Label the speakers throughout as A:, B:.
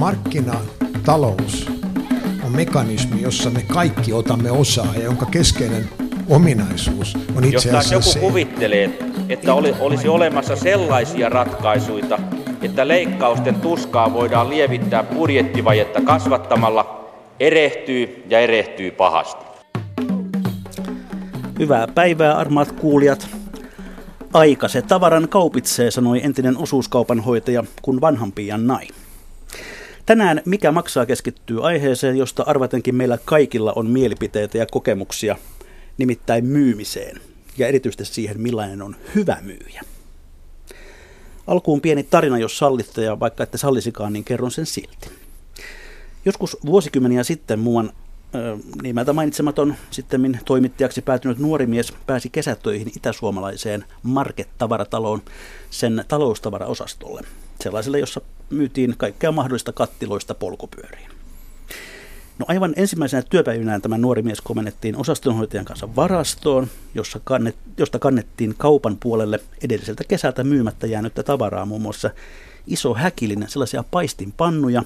A: Markkinatalous on mekanismi, jossa me kaikki otamme osaa ja jonka keskeinen ominaisuus on itse
B: Jos
A: asiassa
B: joku
A: se,
B: kuvittelee, että oli, olisi olemassa sellaisia ratkaisuja, että leikkausten tuskaa voidaan lievittää budjettivajetta kasvattamalla, erehtyy ja erehtyy pahasti.
C: Hyvää päivää, armaat kuulijat. Aika se tavaran kaupitsee, sanoi entinen osuuskaupan hoitaja, kun vanhan pian nai. Tänään Mikä maksaa keskittyy aiheeseen, josta arvatenkin meillä kaikilla on mielipiteitä ja kokemuksia, nimittäin myymiseen, ja erityisesti siihen, millainen on hyvä myyjä. Alkuun pieni tarina, jos sallitte, ja vaikka ette sallisikaan, niin kerron sen silti. Joskus vuosikymmeniä sitten muuan nimeltä mainitsematon sitten toimittajaksi päätynyt nuori mies pääsi kesätöihin itäsuomalaiseen Market-tavarataloon sen taloustavaraosastolle, sellaiselle, jossa myytiin kaikkea mahdollista kattiloista polkupyöriin. No aivan ensimmäisenä työpäivinään tämä nuori mies komennettiin osastonhoitajan kanssa varastoon, jossa kannet, josta kannettiin kaupan puolelle edelliseltä kesältä myymättä jäänyttä tavaraa, muun muassa iso häkillinen, sellaisia paistinpannuja,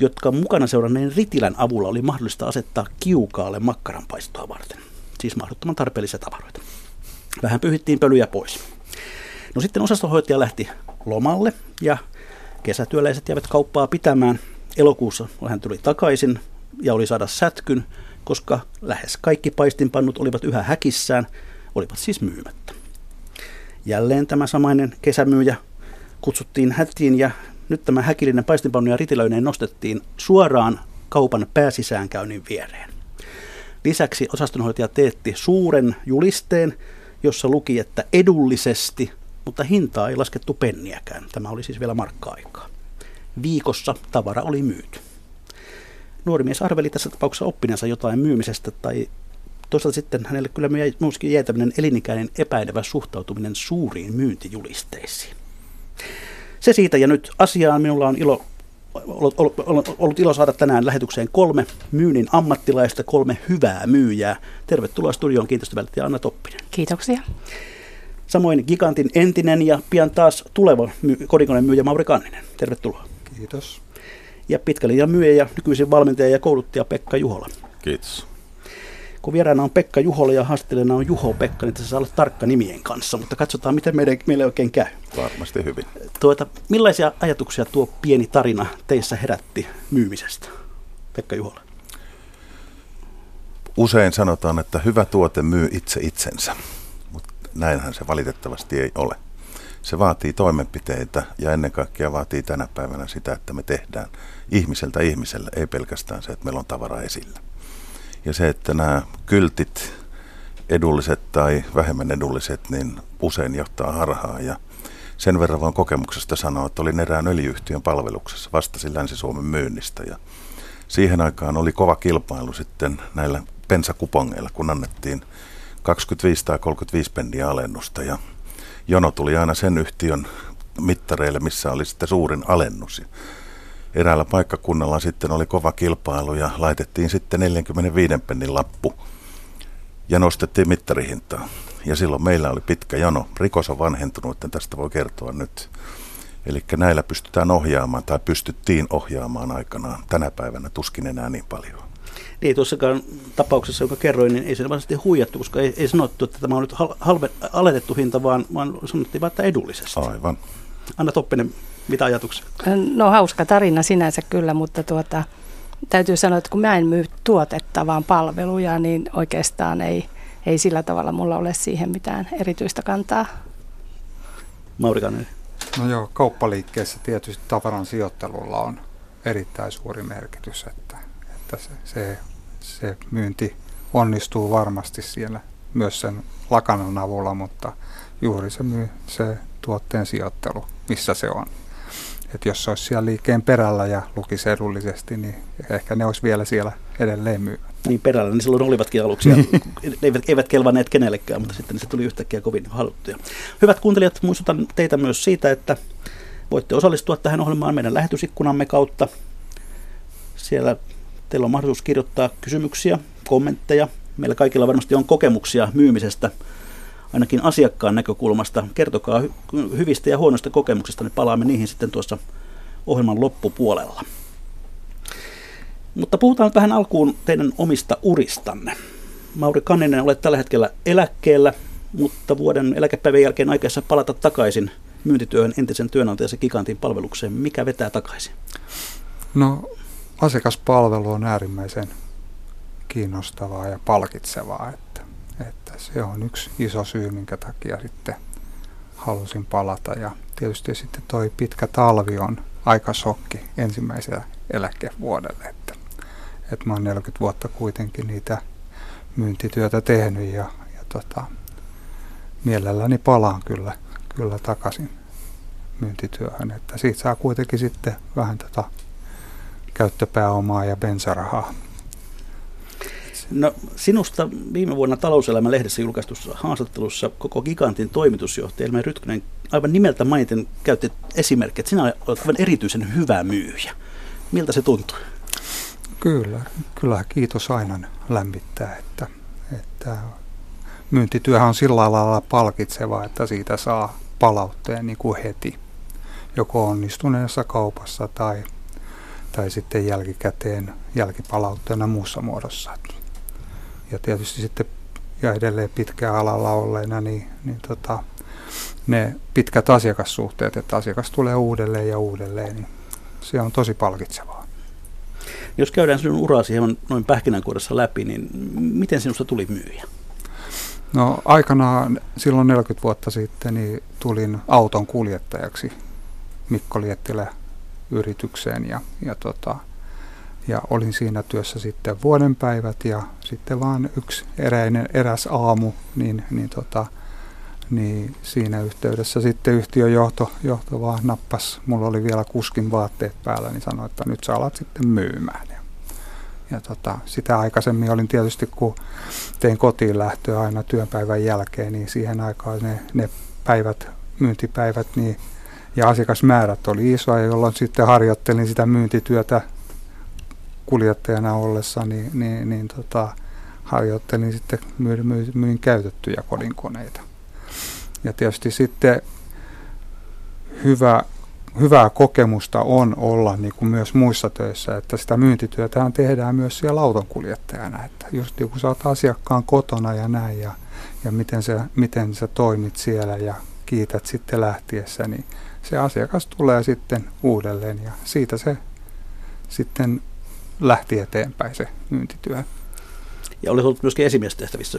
C: jotka mukana seuranneen ritilän avulla oli mahdollista asettaa kiukaalle makkaranpaistoa varten. Siis mahdottoman tarpeellisia tavaroita. Vähän pyhittiin pölyjä pois. No sitten osastonhoitaja lähti lomalle ja kesätyöläiset jäivät kauppaa pitämään. Elokuussa hän tuli takaisin ja oli saada sätkyn, koska lähes kaikki paistinpannut olivat yhä häkissään, olivat siis myymättä. Jälleen tämä samainen kesämyyjä kutsuttiin hätiin ja nyt tämä häkillinen paistinpannu ja ritilöineen nostettiin suoraan kaupan pääsisäänkäynnin viereen. Lisäksi osastonhoitaja teetti suuren julisteen, jossa luki, että edullisesti, mutta hintaa ei laskettu penniäkään. Tämä oli siis vielä markka-aikaa. Viikossa tavara oli myyty. Nuori mies arveli tässä tapauksessa oppineensa jotain myymisestä tai toisaalta sitten hänelle kyllä myöskin jäi tämmöinen elinikäinen epäilevä suhtautuminen suuriin myyntijulisteisiin. Se siitä ja nyt asiaan. Minulla on ilo, ollut, ollut, ollut ilo saada tänään lähetykseen kolme myynnin ammattilaista, kolme hyvää myyjää. Tervetuloa studioon kiinteistövälttäjä Anna Toppinen.
D: Kiitoksia.
C: Samoin Gigantin entinen ja pian taas tuleva my- kodinkoneen myyjä Mauri Kanninen. Tervetuloa.
E: Kiitos.
C: Ja pitkälinjan myyjä ja nykyisin valmentaja ja kouluttaja Pekka Juhola.
E: Kiitos.
C: Kun vieraana on Pekka Juhola ja haastattelijana on Juho Pekka, niin tässä saa olla tarkka nimien kanssa, mutta katsotaan, miten meille, meille oikein käy.
E: Varmasti hyvin.
C: Tuota, millaisia ajatuksia tuo pieni tarina teissä herätti myymisestä, Pekka Juhola?
E: Usein sanotaan, että hyvä tuote myy itse itsensä, näinhän se valitettavasti ei ole. Se vaatii toimenpiteitä ja ennen kaikkea vaatii tänä päivänä sitä, että me tehdään ihmiseltä ihmiselle, ei pelkästään se, että meillä on tavara esillä. Ja se, että nämä kyltit, edulliset tai vähemmän edulliset, niin usein johtaa harhaa. Ja sen verran voin kokemuksesta sanoa, että olin erään öljyyhtiön palveluksessa, vastasin Länsi-Suomen myynnistä. Ja siihen aikaan oli kova kilpailu sitten näillä pensakupongeilla, kun annettiin 25 tai 35 penniä alennusta. Ja jono tuli aina sen yhtiön mittareille, missä oli sitten suurin alennus eräällä paikkakunnalla sitten oli kova kilpailu ja laitettiin sitten 45 pennin lappu ja nostettiin mittarihintaa. Ja silloin meillä oli pitkä jano. Rikos on vanhentunut, että tästä voi kertoa nyt. Eli näillä pystytään ohjaamaan tai pystyttiin ohjaamaan aikanaan. Tänä päivänä tuskin enää niin paljon.
C: Niin, tuossakaan tapauksessa, jonka kerroin, niin ei se varsinaisesti huijattu, koska ei, ei sanottu, että tämä on nyt halve, alenettu hinta, vaan, vaan sanottiin vain, että edullisesti.
E: Aivan.
C: Anna Toppinen, mitä ajatuksia?
D: No hauska tarina sinänsä kyllä, mutta tuota, täytyy sanoa, että kun mä en myy tuotetta, vaan palveluja, niin oikeastaan ei, ei sillä tavalla mulla ole siihen mitään erityistä kantaa.
C: Mauri Kanneli.
F: No joo, kauppaliikkeessä tietysti tavaran sijoittelulla on erittäin suuri merkitys, että, että se, se, se myynti onnistuu varmasti siellä myös sen lakanan avulla, mutta juuri se, myy, se tuotteen sijoittelu, missä se on. Et jos se olisi siellä liikkeen perällä ja lukisi edullisesti, niin ehkä ne olisi vielä siellä edelleen myy.
C: Niin perällä, niin silloin olivatkin aluksi. Niin. eivät, eivät kelvanneet kenellekään, mutta sitten se tuli yhtäkkiä kovin haluttuja. Hyvät kuuntelijat, muistutan teitä myös siitä, että voitte osallistua tähän ohjelmaan meidän lähetysikkunamme kautta. Siellä teillä on mahdollisuus kirjoittaa kysymyksiä, kommentteja. Meillä kaikilla varmasti on kokemuksia myymisestä ainakin asiakkaan näkökulmasta. Kertokaa hy- hyvistä ja huonoista kokemuksista, niin palaamme niihin sitten tuossa ohjelman loppupuolella. Mutta puhutaan vähän alkuun teidän omista uristanne. Mauri Kanninen, olet tällä hetkellä eläkkeellä, mutta vuoden eläkepäivän jälkeen aikeessa palata takaisin myyntityöhön entisen työnantajasi Gigantin palvelukseen. Mikä vetää takaisin?
F: No asiakaspalvelu on äärimmäisen kiinnostavaa ja palkitsevaa, että, että se on yksi iso syy, minkä takia sitten halusin palata. Ja tietysti sitten toi pitkä talvi on aika shokki ensimmäisellä eläkevuodelle, että, että mä oon 40 vuotta kuitenkin niitä myyntityötä tehnyt ja, ja tota, mielelläni palaan kyllä, kyllä takaisin myyntityöhön, että siitä saa kuitenkin sitten vähän tota käyttöpääomaa ja bensarahaa.
C: No, sinusta viime vuonna talouselämän lehdessä julkaistussa haastattelussa koko Gigantin toimitusjohtaja Elmer Rytkönen aivan nimeltä mainiten käytti esimerkkiä, että sinä olet aivan erityisen hyvä myyjä. Miltä se tuntuu?
F: Kyllä, kyllä kiitos aina lämmittää, että, että myyntityöhän on sillä lailla palkitseva, että siitä saa palautteen niin kuin heti, joko onnistuneessa kaupassa tai, tai sitten jälkikäteen jälkipalautteena muussa muodossa. Ja tietysti sitten ja edelleen pitkään alalla olleena, niin, niin tota, ne pitkät asiakassuhteet, että asiakas tulee uudelleen ja uudelleen, niin se on tosi palkitsevaa.
C: Jos käydään sinun urasi hieman noin pähkinänkuoressa läpi, niin miten sinusta tuli myyjä?
F: No aikanaan silloin 40 vuotta sitten niin tulin auton kuljettajaksi Mikko Liettilä yritykseen ja, ja, tota, ja olin siinä työssä sitten vuoden päivät ja sitten vaan yksi eräinen, eräs aamu, niin, niin, tota, niin siinä yhteydessä sitten yhtiön johto, johto vaan nappas, mulla oli vielä kuskin vaatteet päällä, niin sanoi, että nyt sä alat sitten myymään. Ja tota, sitä aikaisemmin olin tietysti, kun tein kotiin lähtöä aina työpäivän jälkeen, niin siihen aikaan ne, ne päivät, myyntipäivät niin, ja asiakasmäärät oli isoja, jolloin sitten harjoittelin sitä myyntityötä kuljettajana ollessa, niin, niin, niin tota, harjoittelin sitten myyn, myyn, myyn käytettyjä kodinkoneita. Ja tietysti sitten hyvä hyvää kokemusta on olla niin kuin myös muissa töissä, että sitä myyntityötä tehdään myös siellä autonkuljettajana, että just kun sä oot asiakkaan kotona ja näin ja, ja miten, sä, miten sä toimit siellä ja kiität sitten lähtiessä, niin se asiakas tulee sitten uudelleen ja siitä se sitten lähti eteenpäin se myyntityö.
C: Ja olet ollut myöskin esimiestehtävissä.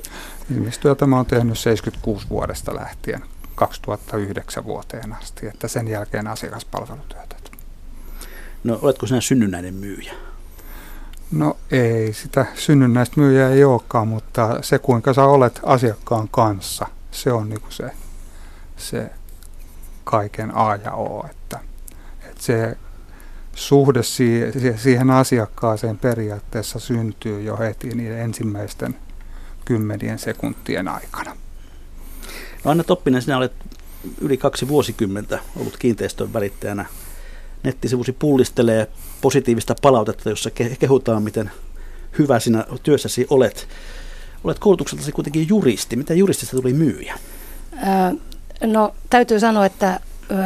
F: Esimiestyötä mä oon tehnyt 76 vuodesta lähtien 2009 vuoteen asti, että sen jälkeen asiakaspalvelutyötä.
C: No oletko sinä synnynnäinen myyjä?
F: No ei, sitä synnynnäistä myyjää ei olekaan, mutta se kuinka sä olet asiakkaan kanssa, se on niinku se, se kaiken A ja O, että, että se suhde siihen asiakkaaseen periaatteessa syntyy jo heti niiden ensimmäisten kymmenien sekuntien aikana.
C: No Anna Toppinen, sinä olet yli kaksi vuosikymmentä ollut kiinteistön välittäjänä. Nettisivusi pullistelee positiivista palautetta, jossa kehutaan, miten hyvä sinä työssäsi olet. Olet koulutukseltasi kuitenkin juristi. Mitä juristista tuli myyjä?
D: No täytyy sanoa, että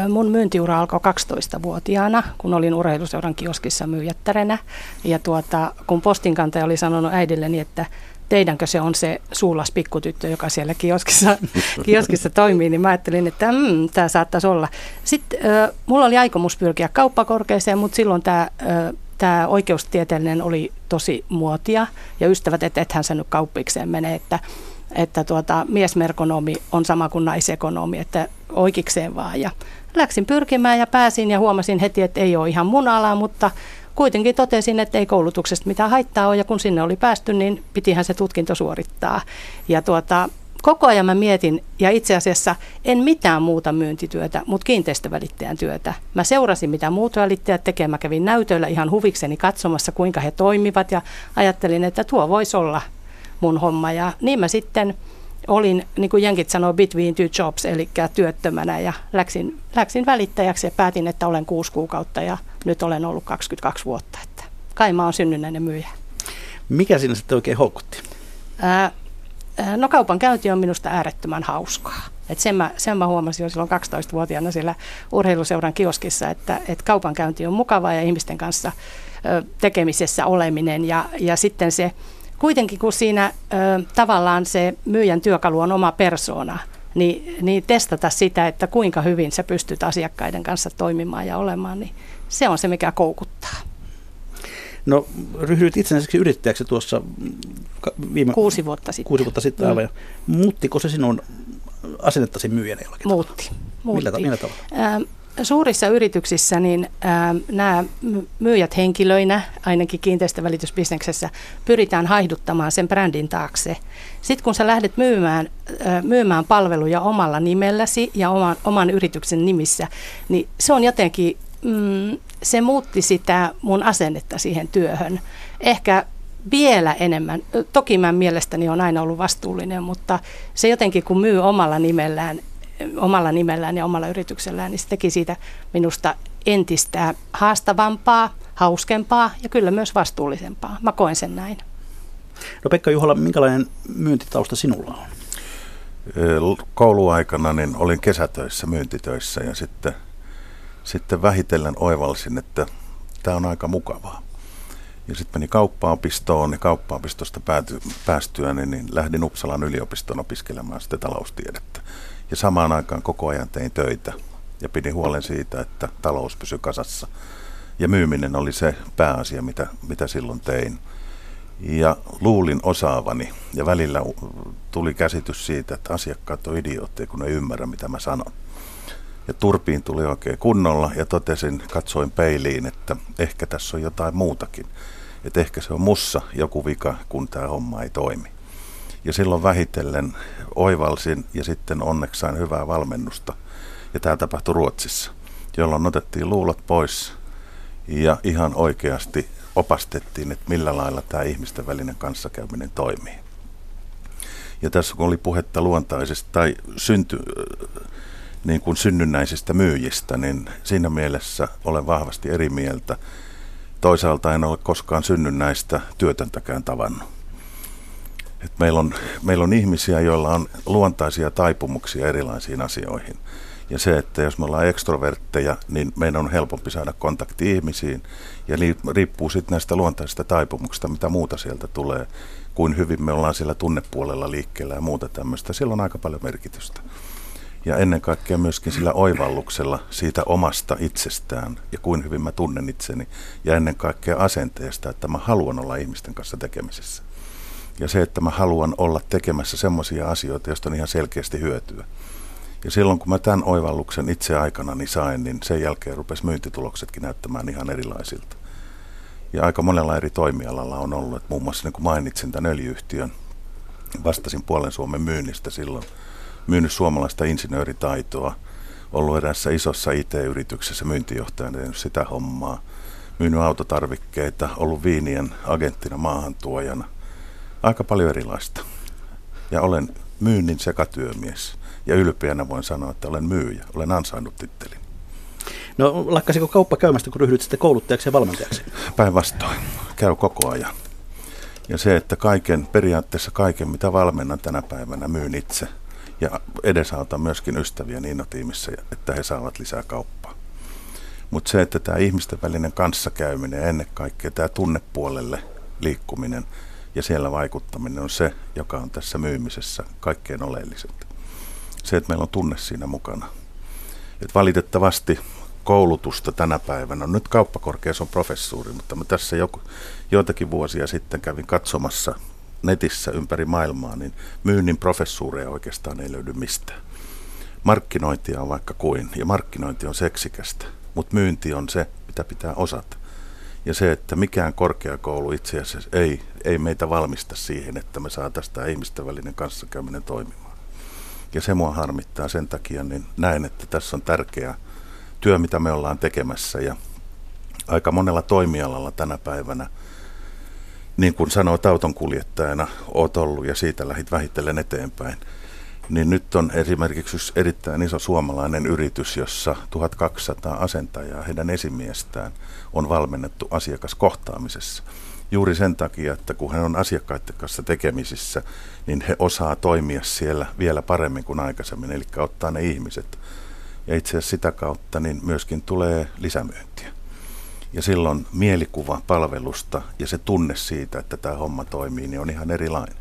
D: mun myyntiura alkoi 12-vuotiaana, kun olin urheiluseuran kioskissa myyjättärenä. Ja tuota, kun postinkantaja oli sanonut äidilleni, että teidänkö se on se suulas pikkutyttö, joka siellä kioskissa, kioskissa toimii, niin mä ajattelin, että mm, tämä saattaisi olla. Sitten äh, mulla oli aikomus pyrkiä kauppakorkeeseen, mutta silloin tämä tämä oikeustieteellinen oli tosi muotia ja ystävät, että ethän sä nyt kauppikseen mene, että, että tuota, miesmerkonomi on sama kuin naisekonomi, että oikeikseen vaan. Ja läksin pyrkimään ja pääsin ja huomasin heti, että ei ole ihan mun ala, mutta kuitenkin totesin, että ei koulutuksesta mitään haittaa ole ja kun sinne oli päästy, niin pitihän se tutkinto suorittaa. Ja tuota, koko ajan mä mietin, ja itse asiassa en mitään muuta myyntityötä, mutta kiinteistövälittäjän työtä. Mä seurasin, mitä muut välittäjät tekevät. Mä kävin näytöillä ihan huvikseni katsomassa, kuinka he toimivat, ja ajattelin, että tuo voisi olla mun homma. Ja niin mä sitten olin, niin kuin jenkit sanoo, between two jobs, eli työttömänä ja läksin, läksin välittäjäksi ja päätin, että olen kuusi kuukautta ja nyt olen ollut 22 vuotta. Että kai mä oon synnynnäinen myyjä.
C: Mikä sinä sitten oikein houkutti? Ää,
D: no kaupan käynti on minusta äärettömän hauskaa. Et sen, mä, sen mä huomasin jo silloin 12-vuotiaana siellä urheiluseuran kioskissa, että, että kaupankäynti on mukavaa ja ihmisten kanssa ö, tekemisessä oleminen ja, ja sitten se kuitenkin kun siinä ö, tavallaan se myyjän työkalu on oma persoona, niin, niin testata sitä, että kuinka hyvin sä pystyt asiakkaiden kanssa toimimaan ja olemaan, niin se on se, mikä koukuttaa.
C: No ryhdyit itsenäiseksi yrittäjäksi tuossa
D: viime... Kuusi vuotta sitten.
C: Kuusi vuotta sitten aivan. Mm. Muuttiko se sinun asennettasi myyjänä jollakin
D: Muutti. Muutti.
C: Millä, millä tavalla?
D: Ähm, suurissa yrityksissä niin ähm, nämä myyjät henkilöinä, ainakin kiinteistövälitysbisneksessä, pyritään haihduttamaan sen brändin taakse. Sitten kun sä lähdet myymään, myymään palveluja omalla nimelläsi ja oman, oman yrityksen nimissä, niin se on jotenkin mm, se muutti sitä mun asennetta siihen työhön. Ehkä vielä enemmän. Toki mä mielestäni on aina ollut vastuullinen, mutta se jotenkin kun myy omalla nimellään, omalla nimellään ja omalla yrityksellään, niin se teki siitä minusta entistä haastavampaa, hauskempaa ja kyllä myös vastuullisempaa. Mä koen sen näin.
C: No Pekka Juhola, minkälainen myyntitausta sinulla on?
E: Kouluaikana niin olin kesätöissä, myyntitöissä ja sitten – sitten vähitellen oivalsin, että tämä on aika mukavaa. Ja sitten meni kauppaopistoon ja kauppaopistosta pääty, päästyäni, niin lähdin Uppsalan yliopistoon opiskelemaan sitten taloustiedettä. Ja samaan aikaan koko ajan tein töitä ja pidin huolen siitä, että talous pysyi kasassa. Ja myyminen oli se pääasia, mitä, mitä silloin tein. Ja luulin osaavani ja välillä tuli käsitys siitä, että asiakkaat on idiootteja, kun ne ei ymmärrä, mitä mä sanon. Ja turpiin tuli oikein kunnolla ja totesin, katsoin peiliin, että ehkä tässä on jotain muutakin. Että ehkä se on mussa joku vika, kun tämä homma ei toimi. Ja silloin vähitellen oivalsin ja sitten onneksi sain hyvää valmennusta. Ja tämä tapahtui Ruotsissa, jolloin otettiin luulot pois ja ihan oikeasti opastettiin, että millä lailla tämä ihmisten välinen kanssakäyminen toimii. Ja tässä kun oli puhetta luontaisesta tai synty, niin kuin synnynnäisistä myyjistä, niin siinä mielessä olen vahvasti eri mieltä. Toisaalta en ole koskaan synnynnäistä työtöntäkään tavannut. Et meillä, on, meillä on ihmisiä, joilla on luontaisia taipumuksia erilaisiin asioihin. Ja se, että jos me ollaan ekstrovertteja, niin meidän on helpompi saada kontakti ihmisiin. Ja riippuu sitten näistä luontaisista taipumuksista, mitä muuta sieltä tulee, kuin hyvin me ollaan siellä tunnepuolella liikkeellä ja muuta tämmöistä. Sillä on aika paljon merkitystä ja ennen kaikkea myöskin sillä oivalluksella siitä omasta itsestään ja kuin hyvin mä tunnen itseni ja ennen kaikkea asenteesta, että mä haluan olla ihmisten kanssa tekemisessä. Ja se, että mä haluan olla tekemässä semmoisia asioita, joista on ihan selkeästi hyötyä. Ja silloin kun mä tämän oivalluksen itse aikana niin sain, niin sen jälkeen rupesi myyntituloksetkin näyttämään ihan erilaisilta. Ja aika monella eri toimialalla on ollut, että muun muassa niin kuin mainitsin tämän öljyyhtiön, vastasin puolen Suomen myynnistä silloin – myynyt suomalaista insinööritaitoa, ollut erässä isossa IT-yrityksessä myyntijohtajana tehnyt sitä hommaa, myynyt autotarvikkeita, ollut viinien agenttina maahantuojana. Aika paljon erilaista. Ja olen myynnin sekatyömies. Ja ylpeänä voin sanoa, että olen myyjä. Olen ansainnut tittelin.
C: No lakkasiko kauppa käymästä, kun ryhdyt sitten kouluttajaksi ja valmentajaksi?
E: Päinvastoin. Käy koko ajan. Ja se, että kaiken, periaatteessa kaiken, mitä valmennan tänä päivänä, myyn itse – ja edesauta myöskin ystäviä Niino-tiimissä, että he saavat lisää kauppaa. Mutta se, että tämä ihmisten välinen kanssakäyminen ja ennen kaikkea tämä tunnepuolelle liikkuminen ja siellä vaikuttaminen on se, joka on tässä myymisessä kaikkein oleellisinta. Se, että meillä on tunne siinä mukana. Et valitettavasti koulutusta tänä päivänä. Nyt kauppakorkeassa on professuuri, mutta mä tässä joku, joitakin vuosia sitten kävin katsomassa netissä ympäri maailmaa, niin myynnin professuureja oikeastaan ei löydy mistään. Markkinointia on vaikka kuin, ja markkinointi on seksikästä, mutta myynti on se, mitä pitää osata. Ja se, että mikään korkeakoulu itse asiassa ei, ei meitä valmista siihen, että me saataisiin tämä ihmisten välinen kanssakäyminen toimimaan. Ja se mua harmittaa sen takia, niin näen, että tässä on tärkeä työ, mitä me ollaan tekemässä. Ja aika monella toimialalla tänä päivänä – niin kuin sanoit autonkuljettajana, oot ollut ja siitä lähit vähitellen eteenpäin. Niin nyt on esimerkiksi yksi erittäin iso suomalainen yritys, jossa 1200 asentajaa, heidän esimiestään, on valmennettu asiakaskohtaamisessa. juuri sen takia, että kun hän on asiakkaiden kanssa tekemisissä, niin he osaa toimia siellä vielä paremmin kuin aikaisemmin, eli ottaa ne ihmiset. Ja itse asiassa sitä kautta niin myöskin tulee lisämyyntiä. Ja silloin mielikuva palvelusta ja se tunne siitä, että tämä homma toimii, niin on ihan erilainen.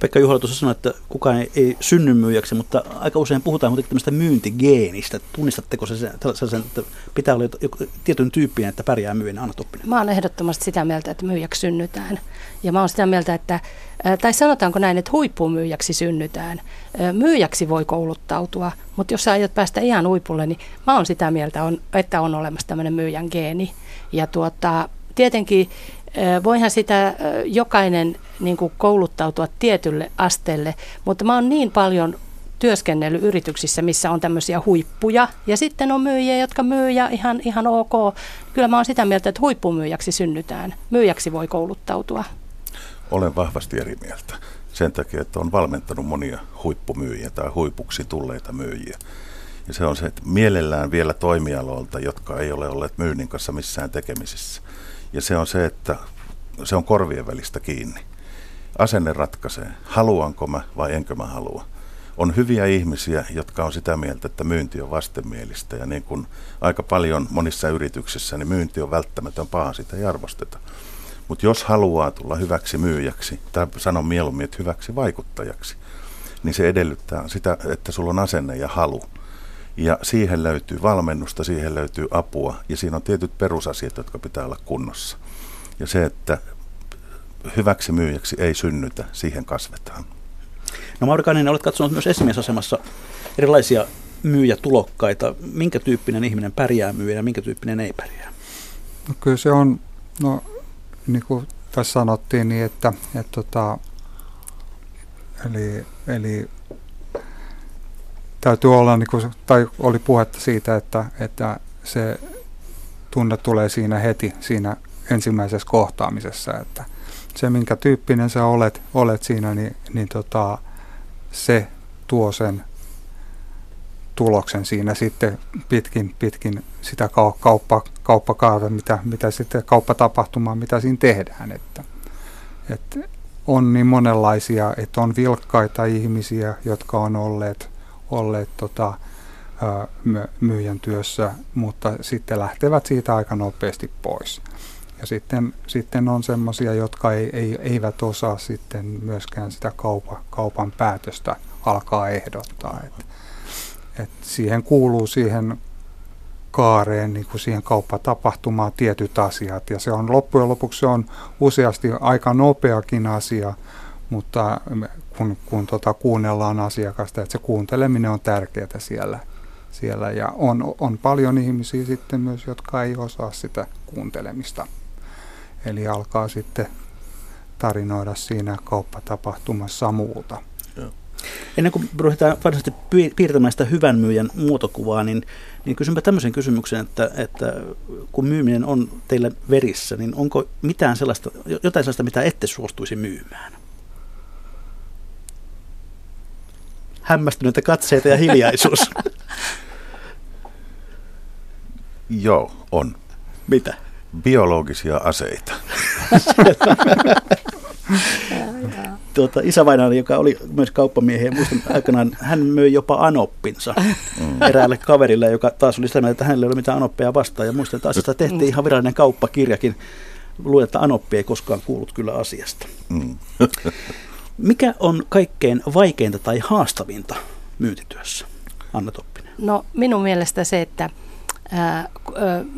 C: Pekka Juhla tuossa sanoi, että kukaan ei, ei synny myyjäksi, mutta aika usein puhutaan mutta tämmöistä myyntigeenistä. Tunnistatteko se sellaisen, että pitää olla tietyn tyyppinen, että pärjää myyjänä? Anna Toppinen.
D: Mä oon ehdottomasti sitä mieltä, että myyjäksi synnytään. Ja mä oon sitä mieltä, että, tai sanotaanko näin, että huippumyyjäksi synnytään. Myyjäksi voi kouluttautua, mutta jos sä aiot päästä ihan huipulle, niin mä oon sitä mieltä, että on olemassa tämmöinen myyjän geeni. Ja tuota, tietenkin voihan sitä jokainen niin kuin kouluttautua tietylle asteelle, mutta mä oon niin paljon työskennellyt yrityksissä, missä on tämmöisiä huippuja, ja sitten on myyjiä, jotka myy ja ihan, ihan ok. Kyllä mä oon sitä mieltä, että huippumyyjäksi synnytään. Myyjäksi voi kouluttautua.
E: Olen vahvasti eri mieltä. Sen takia, että on valmentanut monia huippumyyjiä tai huipuksi tulleita myyjiä. Ja se on se, että mielellään vielä toimialoilta, jotka ei ole olleet myynnin kanssa missään tekemisissä. Ja se on se, että se on korvien välistä kiinni. Asenne ratkaisee, haluanko mä vai enkö mä halua. On hyviä ihmisiä, jotka on sitä mieltä, että myynti on vastenmielistä. Ja niin kuin aika paljon monissa yrityksissä, niin myynti on välttämätön paha, sitä ei arvosteta. Mutta jos haluaa tulla hyväksi myyjäksi, tai sanon mieluummin, että hyväksi vaikuttajaksi, niin se edellyttää sitä, että sulla on asenne ja halu. Ja siihen löytyy valmennusta, siihen löytyy apua ja siinä on tietyt perusasiat, jotka pitää olla kunnossa. Ja se, että hyväksi myyjäksi ei synnytä, siihen kasvetaan.
C: No Mauri Kaninen, olet katsonut myös esimiesasemassa erilaisia myyjätulokkaita. Minkä tyyppinen ihminen pärjää myyjänä, minkä tyyppinen ei pärjää?
F: No kyllä se on, no niin kuin tässä sanottiin, niin että, että tota, eli, eli täytyy olla, niin kuin, tai oli puhetta siitä, että, että se tunne tulee siinä heti siinä ensimmäisessä kohtaamisessa, että se minkä tyyppinen sä olet, olet siinä, niin, niin tota, se tuo sen tuloksen siinä sitten pitkin, pitkin sitä kauppa, kauppakaava, mitä, mitä sitten kauppatapahtumaa, mitä siinä tehdään. Että, että on niin monenlaisia, että on vilkkaita ihmisiä, jotka on olleet olleet tota, myyjän työssä, mutta sitten lähtevät siitä aika nopeasti pois. Ja sitten, sitten on sellaisia, jotka ei, ei, eivät osaa sitten myöskään sitä kaupa, kaupan päätöstä alkaa ehdottaa. Et, et siihen kuuluu siihen kaareen, niin kuin siihen kauppatapahtumaan tietyt asiat. Ja se on loppujen lopuksi se on useasti aika nopeakin asia, mutta kun, kun tota, kuunnellaan asiakasta, että se kuunteleminen on tärkeää siellä. siellä. Ja on, on paljon ihmisiä sitten myös, jotka ei osaa sitä kuuntelemista. Eli alkaa sitten tarinoida siinä kauppatapahtumassa muuta.
C: Ennen kuin ruvetaan varsinaisesti piirtämään sitä hyvän myyjän muotokuvaa, niin, niin kysynpä tämmöisen kysymyksen, että, että kun myyminen on teillä verissä, niin onko mitään sellaista, jotain sellaista, mitä ette suostuisi myymään? Hämmästyneitä katseita ja hiljaisuus.
E: Joo, on.
C: Mitä?
E: Biologisia aseita.
C: tuota, isävainani, joka oli myös kauppamiehiä, muistan aikanaan, hän möi jopa anoppinsa mm. eräälle kaverille, joka taas oli sitä mieltä, että hänellä ei ole mitään anoppeja vastaan. Ja muistan, että asiasta tehtiin ihan virallinen kauppakirjakin. Luulen, että anoppi ei koskaan kuullut kyllä asiasta. Mm. Mikä on kaikkein vaikeinta tai haastavinta myyntityössä, Anna Toppinen?
D: No minun mielestä se, että Ää,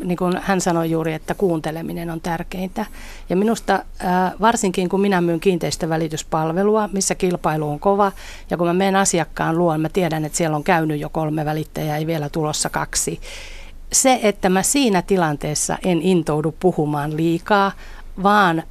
D: niin kuin hän sanoi juuri, että kuunteleminen on tärkeintä. Ja minusta ää, varsinkin kun minä myyn kiinteistövälityspalvelua, missä kilpailu on kova, ja kun mä menen asiakkaan luon, mä tiedän, että siellä on käynyt jo kolme välittäjää, ei vielä tulossa kaksi. Se, että mä siinä tilanteessa en intoudu puhumaan liikaa, vaan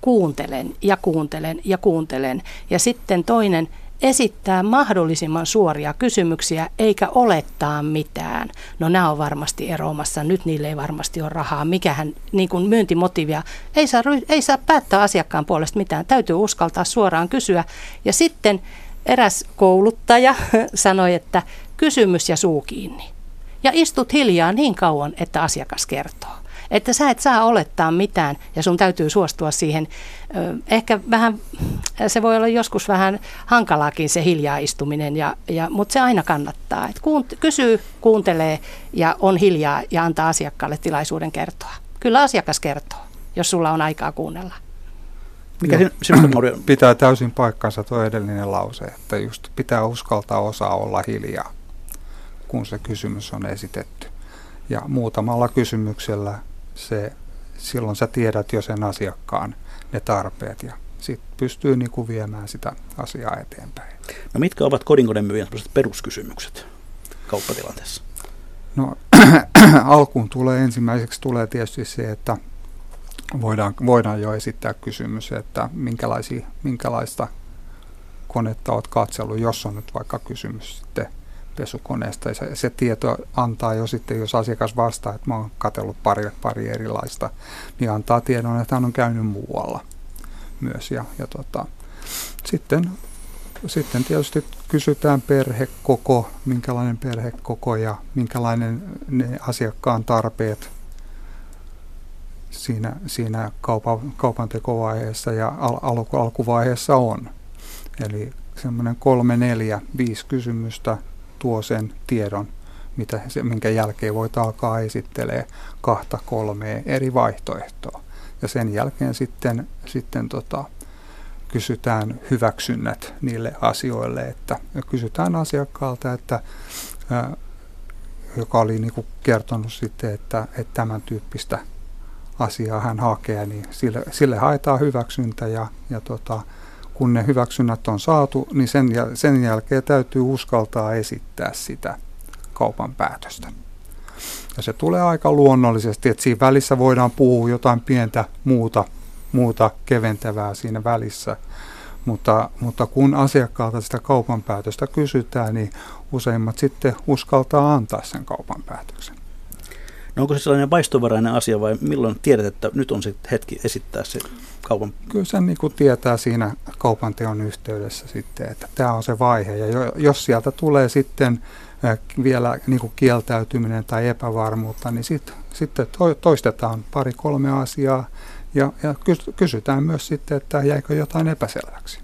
D: kuuntelen ja kuuntelen ja kuuntelen. Ja sitten toinen, esittää mahdollisimman suoria kysymyksiä eikä olettaa mitään. No nämä on varmasti eroamassa, nyt niille ei varmasti ole rahaa. Mikähän niin kuin myyntimotiivia, ei saa, ei saa päättää asiakkaan puolesta mitään, täytyy uskaltaa suoraan kysyä. Ja sitten eräs kouluttaja sanoi, että kysymys ja suu kiinni. Ja istut hiljaa niin kauan, että asiakas kertoo. Että sä et saa olettaa mitään ja sun täytyy suostua siihen. Ehkä vähän, se voi olla joskus vähän hankalaakin se hiljaa istuminen, ja, ja, mutta se aina kannattaa. Et kuunt, kysyy, kuuntelee ja on hiljaa ja antaa asiakkaalle tilaisuuden kertoa. Kyllä asiakas kertoo, jos sulla on aikaa kuunnella.
F: Mikä no, sinusta, Pitää täysin paikkansa tuo edellinen lause, että just pitää uskaltaa osaa olla hiljaa, kun se kysymys on esitetty. Ja muutamalla kysymyksellä se, silloin sä tiedät jo sen asiakkaan ne tarpeet ja sitten pystyy niinku viemään sitä asiaa eteenpäin.
C: No mitkä ovat kodinkoneen myyjän peruskysymykset kauppatilanteessa?
F: No alkuun tulee ensimmäiseksi tulee tietysti se, että voidaan, voidaan jo esittää kysymys, että minkälaisia, minkälaista konetta olet katsellut, jos on nyt vaikka kysymys sitten pesukoneesta. Se, se tieto antaa jo sitten, jos asiakas vastaa, että mä oon katsellut pari, pari erilaista, niin antaa tiedon, että hän on käynyt muualla myös. Ja, ja tota, sitten, sitten tietysti kysytään perhekoko, minkälainen perhekoko ja minkälainen ne asiakkaan tarpeet siinä, siinä kaupan, kaupan tekovaiheessa ja al, alku, alkuvaiheessa on. Eli semmoinen kolme, neljä, viisi kysymystä tuo sen tiedon, mitä minkä jälkeen voit alkaa esittelee kahta, kolmea eri vaihtoehtoa. Ja sen jälkeen sitten, sitten tota, kysytään hyväksynnät niille asioille, että kysytään asiakkaalta, että ää, joka oli niin kuin kertonut sitten, että, että tämän tyyppistä asiaa hän hakee, niin sille, sille haetaan hyväksyntä ja, ja tota, kun ne hyväksynnät on saatu, niin sen, sen jälkeen täytyy uskaltaa esittää sitä kaupan päätöstä. Ja se tulee aika luonnollisesti, että siinä välissä voidaan puhua jotain pientä muuta, muuta keventävää siinä välissä. Mutta, mutta kun asiakkaalta sitä kaupan päätöstä kysytään, niin useimmat sitten uskaltaa antaa sen kaupan päätöksen.
C: No onko se sellainen vaistovarainen asia vai milloin tiedät, että nyt on se hetki esittää se kaupan?
F: Kyllä sen niin kuin tietää siinä kaupan teon yhteydessä sitten, että tämä on se vaihe. Ja jos sieltä tulee sitten vielä niin kuin kieltäytyminen tai epävarmuutta, niin sit, sitten toistetaan pari-kolme asiaa ja, ja kysytään myös sitten, että jäikö jotain epäselväksi.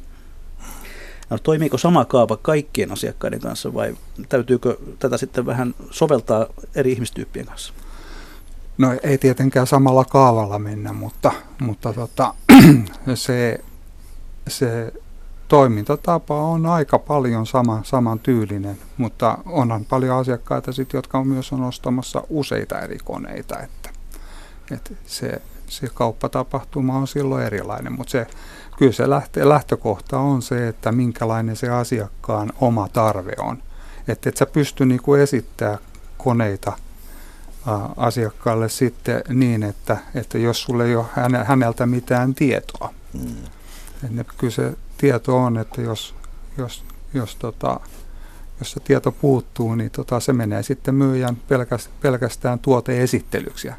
C: No, toimiiko sama kaava kaikkien asiakkaiden kanssa vai täytyykö tätä sitten vähän soveltaa eri ihmistyyppien kanssa?
F: No ei tietenkään samalla kaavalla mennä, mutta, mutta tota, se, se toimintatapa on aika paljon sama, samantyylinen, mutta onhan paljon asiakkaita, sit, jotka on myös on ostamassa useita eri koneita, että, että se, se kauppatapahtuma on silloin erilainen, mutta se, kyllä se lähtö, lähtökohta on se, että minkälainen se asiakkaan oma tarve on. Että et sä pysty niinku esittämään koneita – asiakkaalle sitten niin, että, että jos sulle ei ole häneltä mitään tietoa. Mm. Että kyllä se tieto on, että jos, jos, jos, tota, jos se tieto puuttuu, niin tota, se menee sitten myyjän pelkästään, pelkästään tuoteesittelyksi. Ja,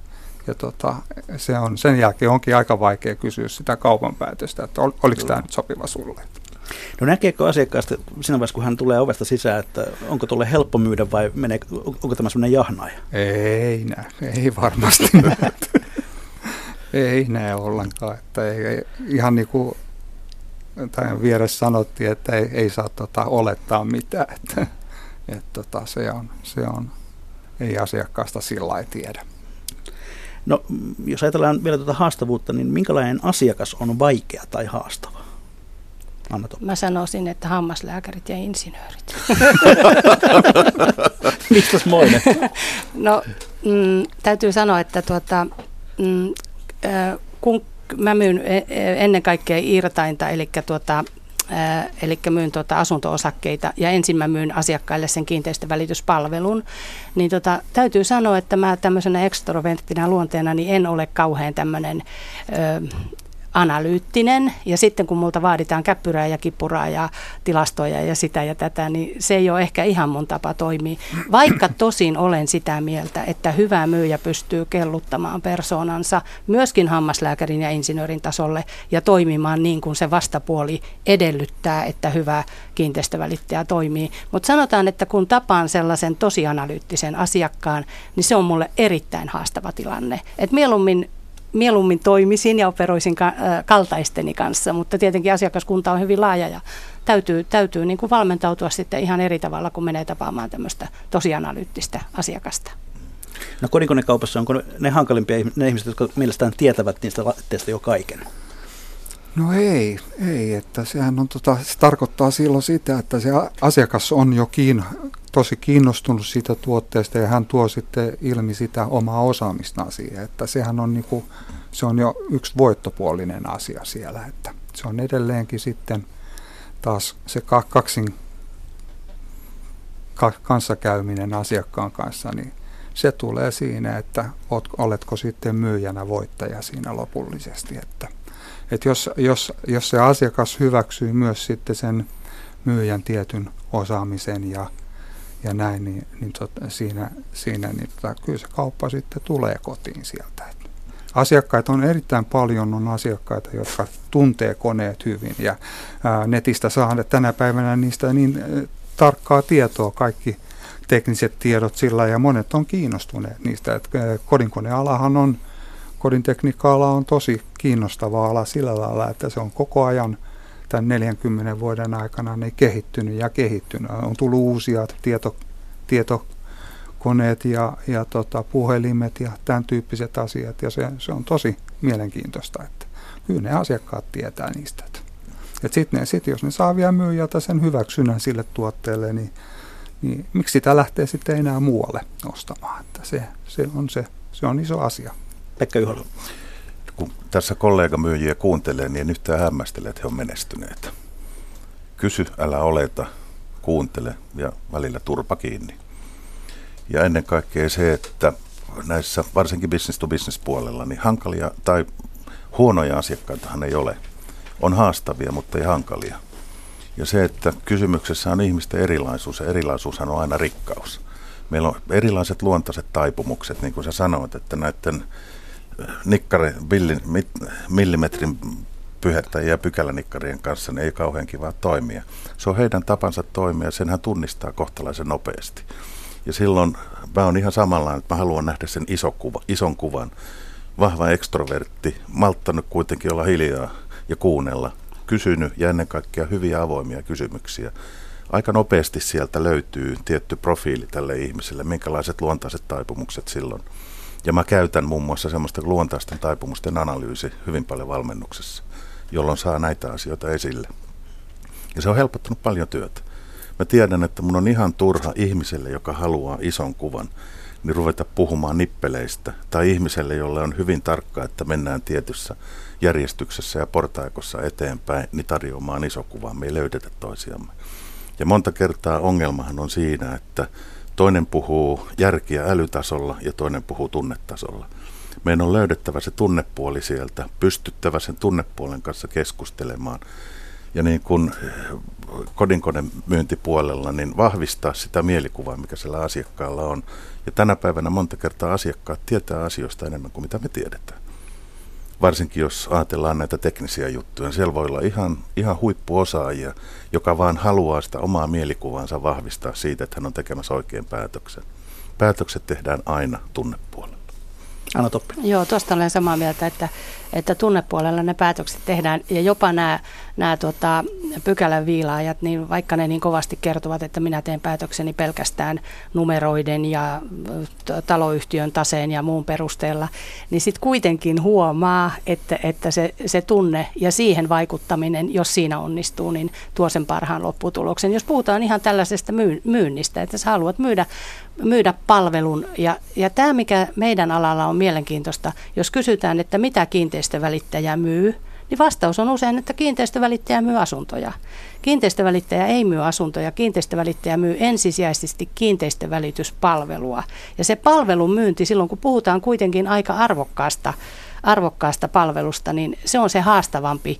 F: ja tota, se on, sen jälkeen onkin aika vaikea kysyä sitä kaupan päätöstä, että ol, oliko tämä nyt sopiva sulle.
C: No näkeekö asiakkaasta siinä vaiheessa, kun hän tulee ovesta sisään, että onko tuolle helppo myydä vai menee, onko tämä sellainen jahnaaja?
F: Ei näe, ei varmasti näe. ei näe ollenkaan. Että ei, ei, ihan niin kuin tai vieressä sanottiin, että ei, ei saa tota, olettaa mitään. Että, et, tota, se, on, se on, ei asiakkaasta sillä ei tiedä.
C: No, jos ajatellaan vielä tuota haastavuutta, niin minkälainen asiakas on vaikea tai haastava?
D: Anna Mä sanoisin, että hammaslääkärit ja insinöörit.
C: Mistä moinen?
D: no, mm, täytyy sanoa, että tuota, mm, äh, kun mä myyn e, e, ennen kaikkea irtainta, eli tuota, eli myyn tuota asunto-osakkeita ja ensin mä myyn asiakkaille sen kiinteistövälityspalvelun, niin tota, täytyy sanoa, että mä tämmöisenä ekstroverttina luonteena niin en ole kauhean tämmöinen analyyttinen ja sitten kun multa vaaditaan käppyrää ja kippuraa ja tilastoja ja sitä ja tätä, niin se ei ole ehkä ihan mun tapa toimia. Vaikka tosin olen sitä mieltä, että hyvä myyjä pystyy kelluttamaan persoonansa myöskin hammaslääkärin ja insinöörin tasolle ja toimimaan niin kuin se vastapuoli edellyttää, että hyvä kiinteistövälittäjä toimii. Mutta sanotaan, että kun tapaan sellaisen tosianalyyttisen asiakkaan, niin se on mulle erittäin haastava tilanne. Et mieluummin mieluummin toimisin ja operoisin ka- kaltaisteni kanssa, mutta tietenkin asiakaskunta on hyvin laaja ja täytyy, täytyy niin kuin valmentautua sitten ihan eri tavalla, kun menee tapaamaan tämmöistä tosianalyyttistä asiakasta.
C: No kodinkonekaupassa onko ne hankalimpia ne ihmiset, jotka mielestään tietävät niistä laitteista jo kaiken?
F: No ei, ei, että sehän on, tota, se tarkoittaa silloin sitä, että se asiakas on jo kiin, tosi kiinnostunut siitä tuotteesta ja hän tuo sitten ilmi sitä omaa osaamistaan siihen, että sehän on, niinku, se on jo yksi voittopuolinen asia siellä, että se on edelleenkin sitten taas se kaksin kanssakäyminen asiakkaan kanssa, niin se tulee siinä, että oletko sitten myyjänä voittaja siinä lopullisesti, että että jos, jos, jos se asiakas hyväksyy myös sitten sen myyjän tietyn osaamisen ja, ja näin, niin, niin tota, siinä, siinä niin tota, kyllä se kauppa sitten tulee kotiin sieltä. Et asiakkaita on erittäin paljon, on asiakkaita, jotka tuntee koneet hyvin ja ää, netistä saa tänä päivänä niistä niin ä, tarkkaa tietoa kaikki tekniset tiedot sillä ja monet on kiinnostuneet niistä. että kodinkonealahan on kodintekniikka-ala on tosi kiinnostava ala sillä lailla, että se on koko ajan tämän 40 vuoden aikana niin kehittynyt ja kehittynyt. On tullut uusia tieto, tietokoneet ja, ja tota, puhelimet ja tämän tyyppiset asiat ja se, se on tosi mielenkiintoista, että kyllä ne asiakkaat tietää niistä. Sitten sit, jos ne saa vielä myyjältä sen hyväksynnän sille tuotteelle, niin, niin miksi sitä lähtee sitten enää muualle ostamaan? Että se, se, on se, se on iso asia.
C: Pekka Juhalo.
E: Kun tässä kollegamyyjiä kuuntelee, niin en yhtään hämmästele, että he on menestyneet. Kysy, älä oleta, kuuntele ja välillä turpa kiinni. Ja ennen kaikkea se, että näissä varsinkin business to business puolella, niin hankalia tai huonoja asiakkaitahan ei ole. On haastavia, mutta ei hankalia. Ja se, että kysymyksessä on ihmisten erilaisuus, ja erilaisuushan on aina rikkaus. Meillä on erilaiset luontaiset taipumukset, niin kuin sä sanoit, että näiden nikkari, billin, mit, millimetrin pyhertäjien ja pykälänikkarien kanssa niin ei kauhean kiva toimia. Se on heidän tapansa toimia, sen hän tunnistaa kohtalaisen nopeasti. Ja silloin mä oon ihan samanlainen, että mä haluan nähdä sen iso kuva, ison kuvan. Vahva ekstrovertti, malttanut kuitenkin olla hiljaa ja kuunnella, kysynyt ja ennen kaikkea hyviä avoimia kysymyksiä. Aika nopeasti sieltä löytyy tietty profiili tälle ihmiselle, minkälaiset luontaiset taipumukset silloin ja mä käytän muun muassa semmoista luontaisten taipumusten analyysi hyvin paljon valmennuksessa, jolloin saa näitä asioita esille. Ja se on helpottanut paljon työtä. Mä tiedän, että mun on ihan turha ihmiselle, joka haluaa ison kuvan, niin ruveta puhumaan nippeleistä. Tai ihmiselle, jolle on hyvin tarkka, että mennään tietyssä järjestyksessä ja portaikossa eteenpäin, niin tarjoamaan iso kuva. Me ei löydetä toisiamme. Ja monta kertaa ongelmahan on siinä, että Toinen puhuu järkiä älytasolla ja toinen puhuu tunnetasolla. Meidän on löydettävä se tunnepuoli sieltä, pystyttävä sen tunnepuolen kanssa keskustelemaan. Ja niin kuin eh, kodinkoneen myyntipuolella, niin vahvistaa sitä mielikuvaa, mikä sillä asiakkaalla on. Ja tänä päivänä monta kertaa asiakkaat tietää asioista enemmän kuin mitä me tiedetään varsinkin jos ajatellaan näitä teknisiä juttuja, niin siellä voi olla ihan, ihan huippuosaajia, joka vaan haluaa sitä omaa mielikuvansa vahvistaa siitä, että hän on tekemässä oikein päätöksen. Päätökset tehdään aina tunnepuolella.
C: Anna Toppi.
D: Joo, tuosta olen samaa mieltä, että, että tunnepuolella ne päätökset tehdään ja jopa nämä, nämä tota, pykälän viilaajat, niin vaikka ne niin kovasti kertovat, että minä teen päätökseni pelkästään numeroiden ja taloyhtiön taseen ja muun perusteella, niin sitten kuitenkin huomaa, että, että se, se tunne ja siihen vaikuttaminen, jos siinä onnistuu, niin tuo sen parhaan lopputuloksen. Jos puhutaan ihan tällaisesta myynnistä, että sä haluat myydä myydä palvelun. Ja, ja tämä, mikä meidän alalla on mielenkiintoista, jos kysytään, että mitä kiinteistövälittäjä myy, niin vastaus on usein, että kiinteistövälittäjä myy asuntoja. Kiinteistövälittäjä ei myy asuntoja, kiinteistövälittäjä myy ensisijaisesti kiinteistövälityspalvelua. Ja se palvelun myynti silloin, kun puhutaan kuitenkin aika arvokkaasta arvokkaasta palvelusta, niin se on se haastavampi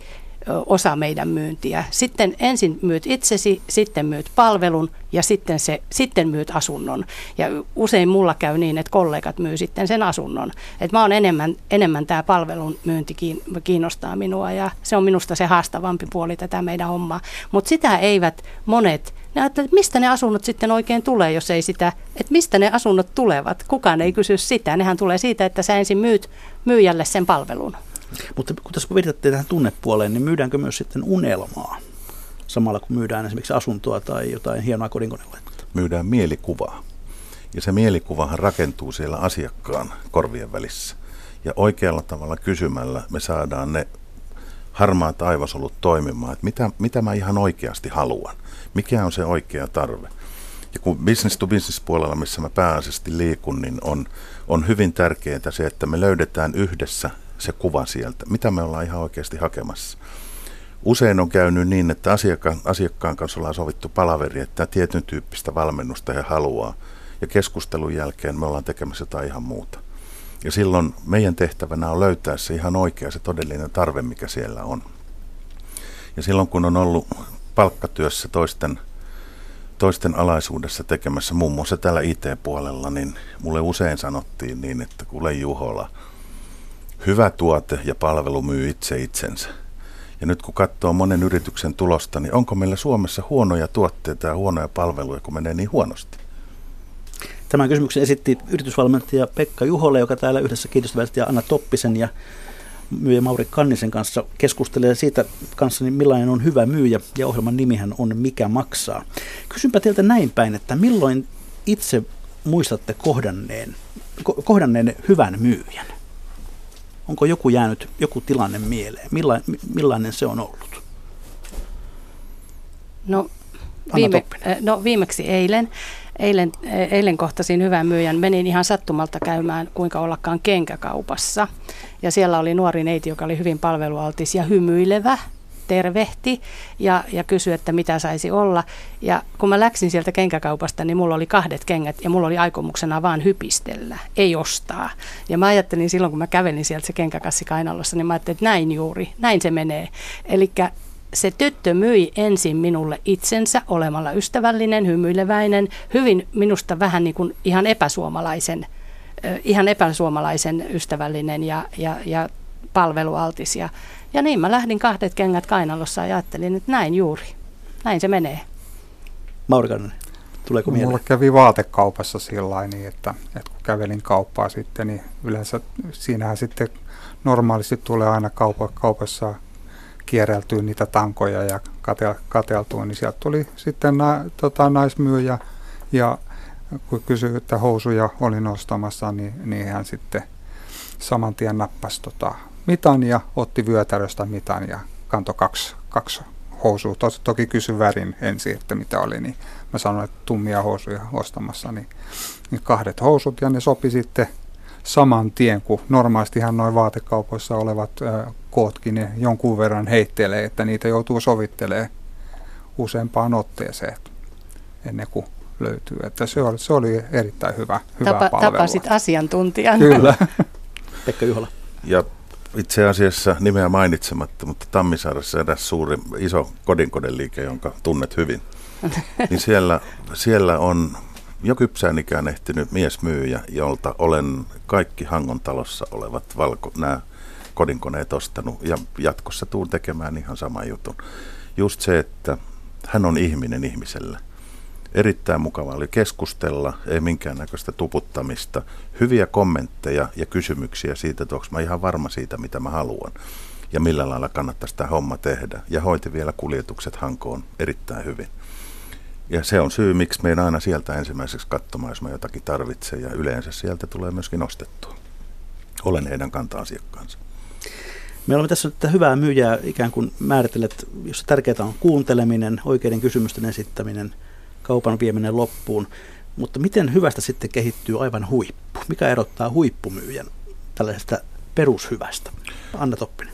D: osa meidän myyntiä. Sitten ensin myyt itsesi, sitten myyt palvelun ja sitten, se, sitten myyt asunnon. Ja usein mulla käy niin, että kollegat myy sitten sen asunnon. Et mä oon enemmän, enemmän tämä palvelun myynti kiinnostaa minua ja se on minusta se haastavampi puoli tätä meidän hommaa. Mutta sitä eivät monet ne että mistä ne asunnot sitten oikein tulee, jos ei sitä, että mistä ne asunnot tulevat. Kukaan ei kysy sitä. Nehän tulee siitä, että sä ensin myyt myyjälle sen palvelun.
C: Mutta kun tässä viitatte tähän tunnepuoleen, niin myydäänkö myös sitten unelmaa samalla kun myydään esimerkiksi asuntoa tai jotain hienoa kodinkonelaitetta?
E: Myydään mielikuvaa. Ja se mielikuvahan rakentuu siellä asiakkaan korvien välissä. Ja oikealla tavalla kysymällä me saadaan ne harmaat aivosolut toimimaan, että mitä, mitä mä ihan oikeasti haluan, mikä on se oikea tarve. Ja kun business to business puolella, missä mä pääasiassa liikun, niin on, on hyvin tärkeää se, että me löydetään yhdessä se kuva sieltä, mitä me ollaan ihan oikeasti hakemassa. Usein on käynyt niin, että asiakkaan, asiakkaan kanssa ollaan sovittu palaveri, että tietyn tyyppistä valmennusta he haluaa. Ja keskustelun jälkeen me ollaan tekemässä jotain ihan muuta. Ja silloin meidän tehtävänä on löytää se ihan oikea, se todellinen tarve, mikä siellä on. Ja silloin kun on ollut palkkatyössä toisten, toisten alaisuudessa tekemässä, muun muassa täällä IT-puolella, niin mulle usein sanottiin niin, että kuule Juhola – hyvä tuote ja palvelu myy itse itsensä. Ja nyt kun katsoo monen yrityksen tulosta, niin onko meillä Suomessa huonoja tuotteita ja huonoja palveluja, kun menee niin huonosti?
C: Tämän kysymyksen esitti yritysvalmentaja Pekka Juholle, joka täällä yhdessä kiitosvälittäjä Anna Toppisen ja myyjä Mauri Kannisen kanssa keskustelee siitä kanssa, niin millainen on hyvä myyjä, ja ohjelman nimihän on Mikä maksaa. Kysynpä teiltä näin päin, että milloin itse muistatte kohdanneen, kohdanneen hyvän myyjän? Onko joku jäänyt, joku tilanne mieleen? Millainen, millainen se on ollut?
D: No, viime, äh, no viimeksi eilen. Eilen, äh, eilen kohtasin hyvän myyjän. Menin ihan sattumalta käymään kuinka ollakaan kenkäkaupassa. Ja siellä oli nuori neiti, joka oli hyvin palvelualtis ja hymyilevä tervehti ja, ja kysyi, että mitä saisi olla. Ja kun mä läksin sieltä kenkäkaupasta, niin mulla oli kahdet kengät ja mulla oli aikomuksena vaan hypistellä, ei ostaa. Ja mä ajattelin silloin, kun mä kävelin sieltä se kenkäkassi kainalossa, niin mä ajattelin, että näin juuri, näin se menee. Eli se tyttö myi ensin minulle itsensä olemalla ystävällinen, hymyileväinen, hyvin minusta vähän niin kuin ihan epäsuomalaisen, ihan epäsuomalaisen ystävällinen ja, ja, ja palvelualtis. Ja, ja niin mä lähdin kahdet kengät kainalossa ja ajattelin, että näin juuri. Näin se menee.
C: Maurikainen, tuleeko mieleen?
F: Mulla kävi vaatekaupassa sillä niin, että, että kun kävelin kauppaa sitten, niin yleensä siinähän sitten normaalisti tulee aina kaupa, kaupassa kierreltyä niitä tankoja ja katel, kateltua, niin sieltä tuli sitten na, tota, naismyyjä ja kun kysyi, että housuja olin ostamassa, niin, niin hän sitten saman tien nappasi tota, mitan ja otti vyötäröstä mitan ja kantoi kaksi, kaksi housua. Tos, toki kysyi värin ensin, että mitä oli, niin mä sanoin, että tummia housuja ostamassa, niin, niin kahdet housut ja ne sopi sitten saman tien, kun normaalistihan noin vaatekaupoissa olevat ö, kootkin ne jonkun verran heittelee, että niitä joutuu sovittelemaan useampaan otteeseen ennen kuin löytyy. Että se oli, se oli erittäin hyvä, hyvä
D: Tapa,
F: palvelua.
D: Tapasit asiantuntijan.
F: Kyllä.
C: Pekka Juhola.
E: Ja itse asiassa nimeä mainitsematta, mutta Tammisaaressa eräs suuri iso kodinkodeliike, jonka tunnet hyvin. niin siellä, siellä on jo kypsään ikään ehtinyt miesmyyjä, jolta olen kaikki Hangon talossa olevat valko, nämä kodinkoneet ostanut ja jatkossa tuun tekemään ihan saman jutun. Just se, että hän on ihminen ihmiselle – Erittäin mukava oli keskustella, ei minkäännäköistä tuputtamista, hyviä kommentteja ja kysymyksiä siitä, että onko mä ihan varma siitä, mitä mä haluan ja millä lailla kannattaisi tämä homma tehdä. Ja hoiti vielä kuljetukset Hankoon erittäin hyvin. Ja se on syy, miksi meidän aina sieltä ensimmäiseksi katsomaan, jos mä jotakin tarvitsen, ja yleensä sieltä tulee myöskin ostettua. Olen heidän kanta-asiakkaansa.
C: Me olemme tässä nyt hyvää myyjää ikään kuin määritellet, jossa tärkeää on kuunteleminen, oikeiden kysymysten esittäminen – kaupan vieminen loppuun. Mutta miten hyvästä sitten kehittyy aivan huippu? Mikä erottaa huippumyyjän tällaisesta perushyvästä? Anna Toppinen.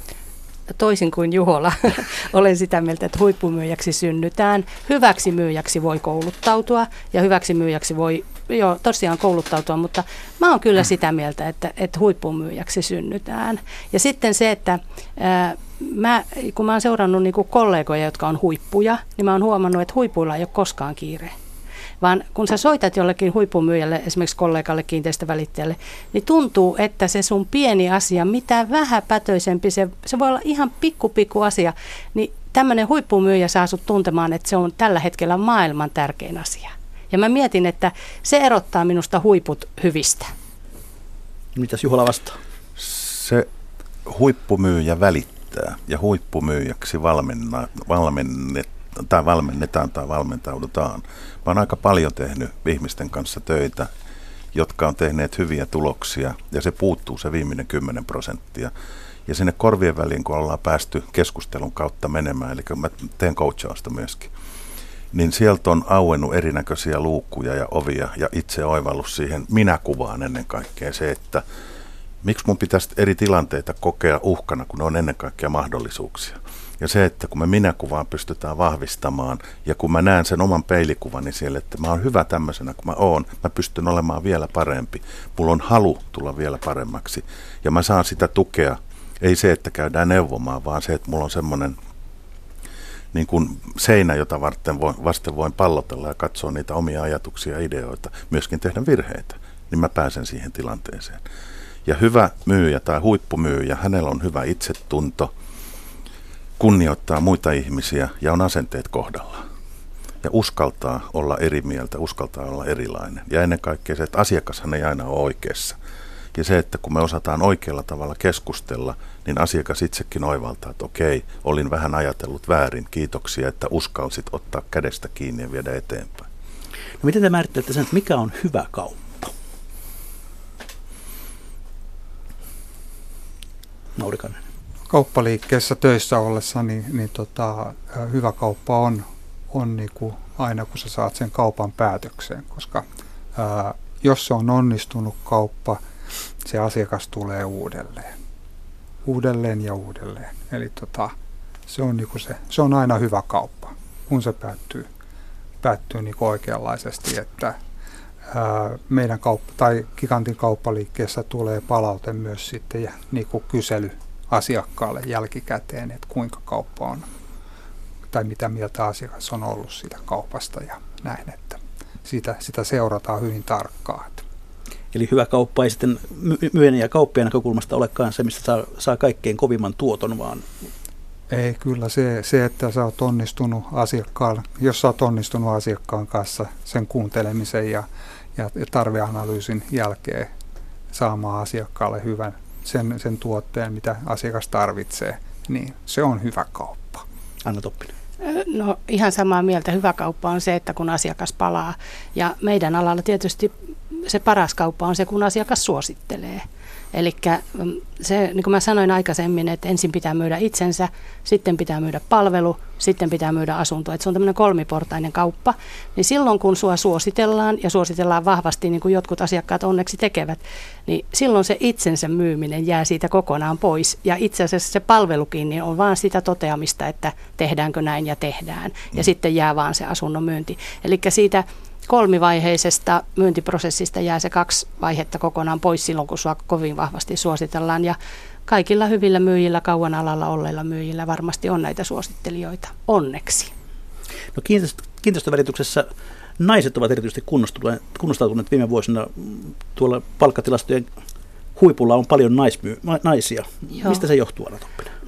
D: Toisin kuin Juhola, olen sitä mieltä, että huippumyyjäksi synnytään. Hyväksi myyjäksi voi kouluttautua ja hyväksi myyjäksi voi joo, tosiaan kouluttautua, mutta mä oon kyllä sitä mieltä, että, että huippumyyjäksi synnytään. Ja sitten se, että ää, mä, kun mä oon seurannut niin kollegoja, jotka on huippuja, niin mä oon huomannut, että huipuilla ei ole koskaan kiire vaan kun sä soitat jollekin huippumyyjälle, esimerkiksi kollegalle, kiinteistövälittäjälle, niin tuntuu, että se sun pieni asia, mitä vähäpätöisempi, se, se voi olla ihan pikku pikku asia, niin tämmöinen huippumyyjä saa sut tuntemaan, että se on tällä hetkellä maailman tärkein asia. Ja mä mietin, että se erottaa minusta huiput hyvistä.
C: Mitäs Juhola vastaa?
E: Se huippumyyjä välittää ja huippumyyjäksi valmenna, valmennet, tai valmennetaan tai valmentaudutaan. Mä oon aika paljon tehnyt ihmisten kanssa töitä, jotka on tehneet hyviä tuloksia ja se puuttuu se viimeinen 10 prosenttia. Ja sinne korvien väliin, kun ollaan päästy keskustelun kautta menemään, eli mä teen coachausta myöskin, niin sieltä on auennut erinäköisiä luukkuja ja ovia ja itse oivallus siihen minäkuvaan ennen kaikkea se, että miksi mun pitäisi eri tilanteita kokea uhkana, kun ne on ennen kaikkea mahdollisuuksia. Ja se, että kun me minäkuvaan pystytään vahvistamaan ja kun mä näen sen oman peilikuvani siellä, että mä oon hyvä tämmöisenä kuin mä oon, mä pystyn olemaan vielä parempi. Mulla on halu tulla vielä paremmaksi ja mä saan sitä tukea. Ei se, että käydään neuvomaan, vaan se, että mulla on semmoinen niin kuin seinä, jota varten voin, vasten voin pallotella ja katsoa niitä omia ajatuksia ja ideoita, myöskin tehdä virheitä, niin mä pääsen siihen tilanteeseen. Ja hyvä myyjä tai huippumyyjä, hänellä on hyvä itsetunto, kunnioittaa muita ihmisiä ja on asenteet kohdalla. Ja uskaltaa olla eri mieltä, uskaltaa olla erilainen. Ja ennen kaikkea se, että asiakashan ei aina ole oikeassa. Ja se, että kun me osataan oikealla tavalla keskustella, niin asiakas itsekin oivaltaa, että okei, olin vähän ajatellut väärin, kiitoksia, että uskalsit ottaa kädestä kiinni ja viedä eteenpäin.
C: No miten te määrittelette sen, että mikä on hyvä kauppa? Naurikainen
F: kauppaliikkeessä töissä ollessa, niin, niin tota, hyvä kauppa on, on niin kuin aina, kun sä saat sen kaupan päätökseen, koska ää, jos se on onnistunut kauppa, se asiakas tulee uudelleen. Uudelleen ja uudelleen. Eli tota, se, on niin kuin se, se on aina hyvä kauppa, kun se päättyy, päättyy niin kuin oikeanlaisesti, että meidän kauppa, tai Gigantin kauppaliikkeessä tulee palaute myös sitten ja niin kuin kysely asiakkaalle jälkikäteen, että kuinka kauppa on tai mitä mieltä asiakas on ollut siitä kaupasta ja näin, että sitä, sitä seurataan hyvin tarkkaan.
C: Eli hyvä kauppa ei sitten myynnin ja kauppien näkökulmasta olekaan se, mistä saa, saa kaikkein kovimman tuoton, vaan
F: ei, kyllä se, se, että sä oot onnistunut asiakkaan, jos sä oot onnistunut asiakkaan kanssa sen kuuntelemisen ja, ja tarveanalyysin jälkeen saamaan asiakkaalle hyvän sen, sen tuotteen, mitä asiakas tarvitsee, niin se on hyvä kauppa.
C: Anna Toppinen.
D: No ihan samaa mieltä. Hyvä kauppa on se, että kun asiakas palaa. Ja meidän alalla tietysti se paras kauppa on se, kun asiakas suosittelee. Eli mm, se, niin kuin mä sanoin aikaisemmin, että ensin pitää myydä itsensä, sitten pitää myydä palvelu, sitten pitää myydä asunto. Että se on tämmöinen kolmiportainen kauppa. Niin silloin kun sua suositellaan ja suositellaan vahvasti, niin kuin jotkut asiakkaat onneksi tekevät, niin silloin se itsensä myyminen jää siitä kokonaan pois. Ja itse asiassa se palvelukin niin on vaan sitä toteamista, että tehdäänkö näin ja tehdään. Ja mm. sitten jää vaan se asunnon myynti. Eli siitä kolmivaiheisesta myyntiprosessista jää se kaksi vaihetta kokonaan pois silloin, kun sua kovin vahvasti suositellaan. Ja kaikilla hyvillä myyjillä, kauan alalla olleilla myyjillä varmasti on näitä suosittelijoita. Onneksi.
C: No kiinteistö, kiinteistövälityksessä naiset ovat erityisesti kunnostautuneet viime vuosina. Tuolla palkkatilastojen huipulla on paljon naismy, naisia. Joo. Mistä se johtuu, Anna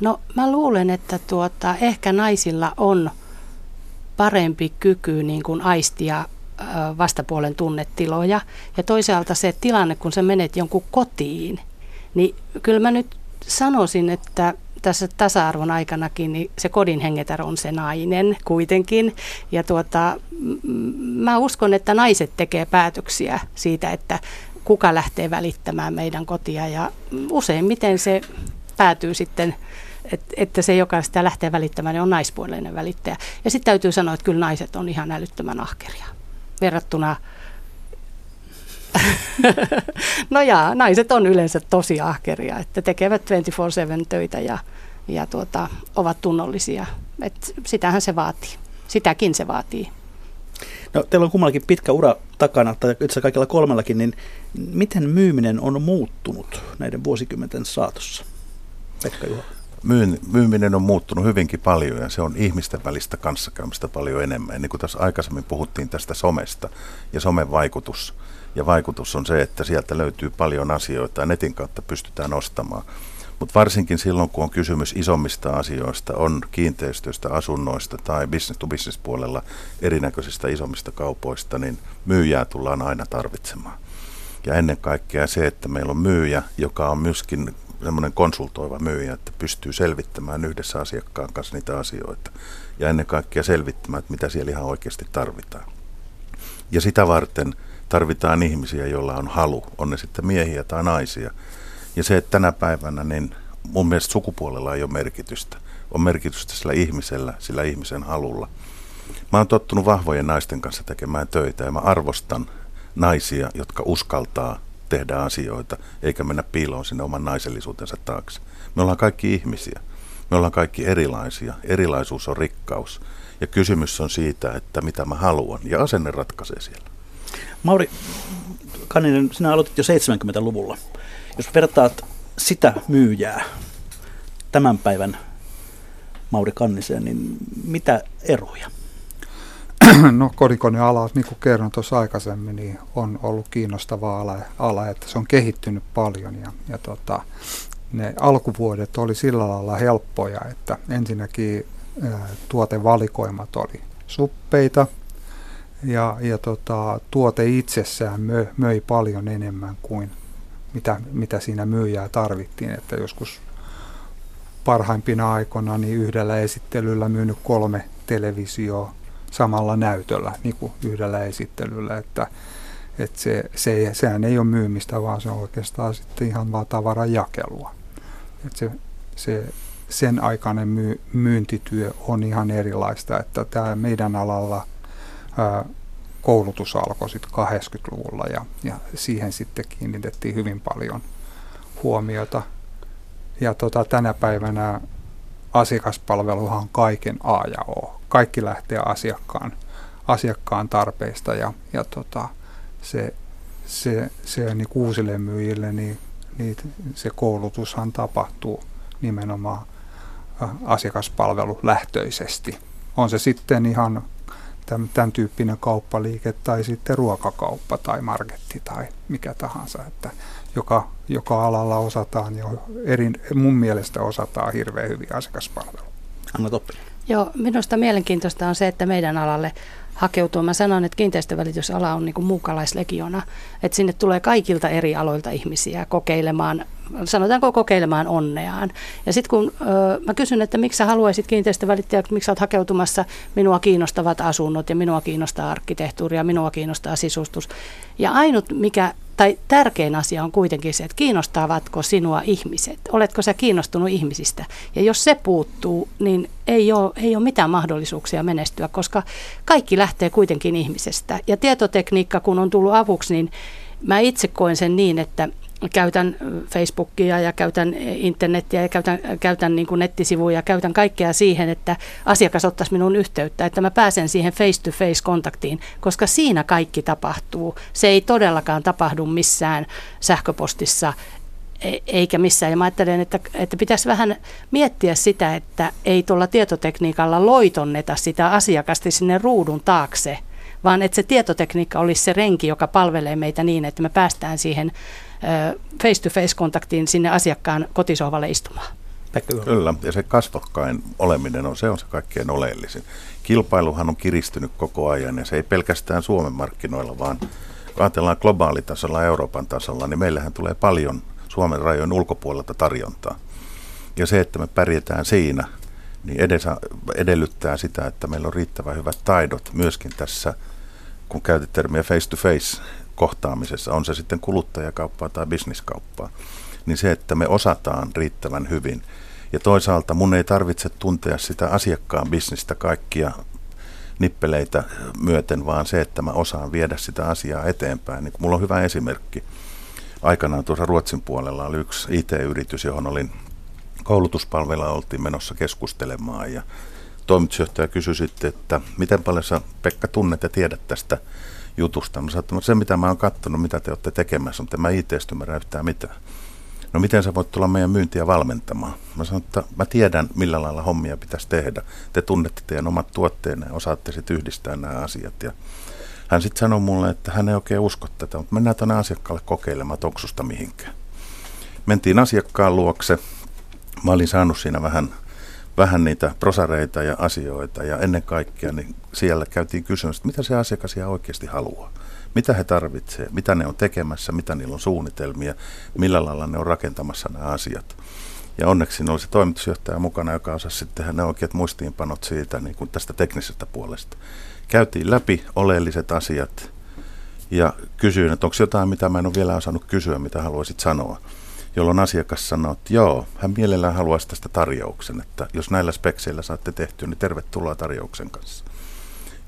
D: No mä luulen, että tuota, ehkä naisilla on parempi kyky niin kuin aistia vastapuolen tunnetiloja. Ja toisaalta se tilanne, kun sä menet jonkun kotiin, niin kyllä mä nyt sanoisin, että tässä tasa-arvon aikanakin niin se kodin hengetär on se nainen kuitenkin. Ja tuota, mä uskon, että naiset tekee päätöksiä siitä, että kuka lähtee välittämään meidän kotia ja useimmiten se päätyy sitten että se, joka sitä lähtee välittämään, niin on naispuolinen välittäjä. Ja sitten täytyy sanoa, että kyllä naiset on ihan älyttömän ahkeria verrattuna no ja naiset on yleensä tosi ahkeria, että tekevät 24-7 töitä ja, ja tuota, ovat tunnollisia. Et sitähän se vaatii. Sitäkin se vaatii.
C: No, teillä on kummallakin pitkä ura takana, tai itse kaikilla kolmellakin, niin miten myyminen on muuttunut näiden vuosikymmenten saatossa? Pekka Juha.
E: Myyn, myyminen on muuttunut hyvinkin paljon ja se on ihmisten välistä kanssakäymistä paljon enemmän. Niin kuin tässä aikaisemmin puhuttiin tästä somesta ja somen vaikutus. Ja vaikutus on se, että sieltä löytyy paljon asioita ja netin kautta pystytään ostamaan. Mutta varsinkin silloin, kun on kysymys isommista asioista, on kiinteistöistä, asunnoista tai business-to-business puolella erinäköisistä isommista kaupoista, niin myyjää tullaan aina tarvitsemaan. Ja ennen kaikkea se, että meillä on myyjä, joka on myöskin semmoinen konsultoiva myyjä, että pystyy selvittämään yhdessä asiakkaan kanssa niitä asioita. Ja ennen kaikkea selvittämään, että mitä siellä ihan oikeasti tarvitaan. Ja sitä varten tarvitaan ihmisiä, joilla on halu, on ne sitten miehiä tai naisia. Ja se, että tänä päivänä, niin mun mielestä sukupuolella ei ole merkitystä. On merkitystä sillä ihmisellä, sillä ihmisen halulla. Mä oon tottunut vahvojen naisten kanssa tekemään töitä ja mä arvostan naisia, jotka uskaltaa tehdä asioita, eikä mennä piiloon sinne oman naisellisuutensa taakse. Me ollaan kaikki ihmisiä. Me ollaan kaikki erilaisia. Erilaisuus on rikkaus. Ja kysymys on siitä, että mitä mä haluan. Ja asenne ratkaisee siellä.
C: Mauri Kanninen, sinä aloitit jo 70-luvulla. Jos vertaat sitä myyjää tämän päivän Mauri Kanniseen, niin mitä eroja?
F: No kodikoneala, niin kuin kerron tuossa aikaisemmin, niin on ollut kiinnostava ala, ala että se on kehittynyt paljon ja, ja tota, ne alkuvuodet oli sillä lailla helppoja, että ensinnäkin ää, tuotevalikoimat oli suppeita ja, ja tota, tuote itsessään mö, möi paljon enemmän kuin mitä, mitä siinä myyjää tarvittiin, että joskus parhaimpina aikoina niin yhdellä esittelyllä myynyt kolme televisioa samalla näytöllä niin kuin yhdellä esittelyllä, että, että se, se, sehän ei ole myymistä, vaan se on oikeastaan sitten ihan vaan tavaran jakelua. Että se, se, sen aikainen myy, myyntityö on ihan erilaista, että tämä meidän alalla ää, koulutus alkoi sitten 80-luvulla ja, ja siihen sitten kiinnitettiin hyvin paljon huomiota. Ja tota, tänä päivänä asiakaspalveluhan on kaiken A ja O. Kaikki lähtee asiakkaan, asiakkaan tarpeista ja, ja tota, se, se, se niin uusille myyjille, niin, niin se koulutushan tapahtuu nimenomaan asiakaspalvelulähtöisesti. On se sitten ihan tämän, tämän tyyppinen kauppaliike tai sitten ruokakauppa tai marketti tai mikä tahansa, että joka, joka alalla osataan jo, eri, mun mielestä osataan hirveän hyvin asiakaspalvelu.
C: Anna Toppi.
D: Joo, minusta mielenkiintoista on se, että meidän alalle hakeutuu. Mä sanon, että kiinteistövälitysala on niin kuin muukalaislegiona, että sinne tulee kaikilta eri aloilta ihmisiä kokeilemaan sanotaanko kokeilemaan onneaan. Ja sitten kun ö, mä kysyn, että miksi sä haluaisit kiinteistövälittäjä, miksi sä oot hakeutumassa, minua kiinnostavat asunnot ja minua kiinnostaa arkkitehtuuri ja minua kiinnostaa sisustus. Ja ainut mikä, tai tärkein asia on kuitenkin se, että kiinnostavatko sinua ihmiset, oletko sä kiinnostunut ihmisistä. Ja jos se puuttuu, niin ei ole, ei ole mitään mahdollisuuksia menestyä, koska kaikki lähtee kuitenkin ihmisestä. Ja tietotekniikka kun on tullut avuksi, niin mä itse koen sen niin, että käytän Facebookia ja käytän internettiä ja käytän, käytän niin kuin nettisivuja, käytän kaikkea siihen, että asiakas ottaisi minun yhteyttä, että mä pääsen siihen face-to-face kontaktiin, koska siinä kaikki tapahtuu. Se ei todellakaan tapahdu missään sähköpostissa e, eikä missään. Ja mä ajattelen, että, että pitäisi vähän miettiä sitä, että ei tuolla tietotekniikalla loitonneta sitä asiakasta sinne ruudun taakse, vaan että se tietotekniikka olisi se renki, joka palvelee meitä niin, että me päästään siihen face-to-face-kontaktiin sinne asiakkaan kotisohvalle istumaan.
E: Kyllä, ja se kasvokkain oleminen on se, on se kaikkein oleellisin. Kilpailuhan on kiristynyt koko ajan, ja se ei pelkästään Suomen markkinoilla, vaan kun ajatellaan globaalitasolla, Euroopan tasolla, niin meillähän tulee paljon Suomen rajojen ulkopuolelta tarjontaa. Ja se, että me pärjätään siinä, niin edessä, edellyttää sitä, että meillä on riittävän hyvät taidot myöskin tässä, kun käytit termiä face-to-face kohtaamisessa, on se sitten kuluttajakauppaa tai bisniskauppaa, niin se, että me osataan riittävän hyvin. Ja toisaalta mun ei tarvitse tuntea sitä asiakkaan bisnistä kaikkia nippeleitä myöten, vaan se, että mä osaan viedä sitä asiaa eteenpäin. Niin mulla on hyvä esimerkki. Aikanaan tuossa Ruotsin puolella oli yksi IT-yritys, johon olin koulutuspalvella oltiin menossa keskustelemaan ja toimitusjohtaja kysyi sitten, että miten paljon sä Pekka tunnet ja tiedät tästä jutusta. Mä sanoin, että se mitä mä oon katsonut, mitä te olette tekemässä, mutta mä it ymmärrä yhtään mitään. No miten sä voit tulla meidän myyntiä valmentamaan? Mä sanoin, että mä tiedän millä lailla hommia pitäisi tehdä. Te tunnette teidän omat tuotteenne ja osaatte sitten yhdistää nämä asiat. Ja hän sitten sanoi mulle, että hän ei oikein usko tätä, mutta mennään tuonne asiakkaalle kokeilemaan, että onko mihinkään. Mentiin asiakkaan luokse. Mä olin saanut siinä vähän, vähän niitä prosareita ja asioita ja ennen kaikkea niin siellä käytiin kysymys, että mitä se asiakas ihan oikeasti haluaa. Mitä he tarvitsevat, mitä ne on tekemässä, mitä niillä on suunnitelmia, millä lailla ne on rakentamassa nämä asiat. Ja onneksi siinä oli se toimitusjohtaja mukana, joka osasi sitten tehdä ne oikeat muistiinpanot siitä niin kuin tästä teknisestä puolesta käytiin läpi oleelliset asiat ja kysyin, että onko jotain, mitä mä en ole vielä osannut kysyä, mitä haluaisit sanoa. Jolloin asiakas sanoi, että joo, hän mielellään haluaisi tästä tarjouksen, että jos näillä spekseillä saatte tehtyä, niin tervetuloa tarjouksen kanssa.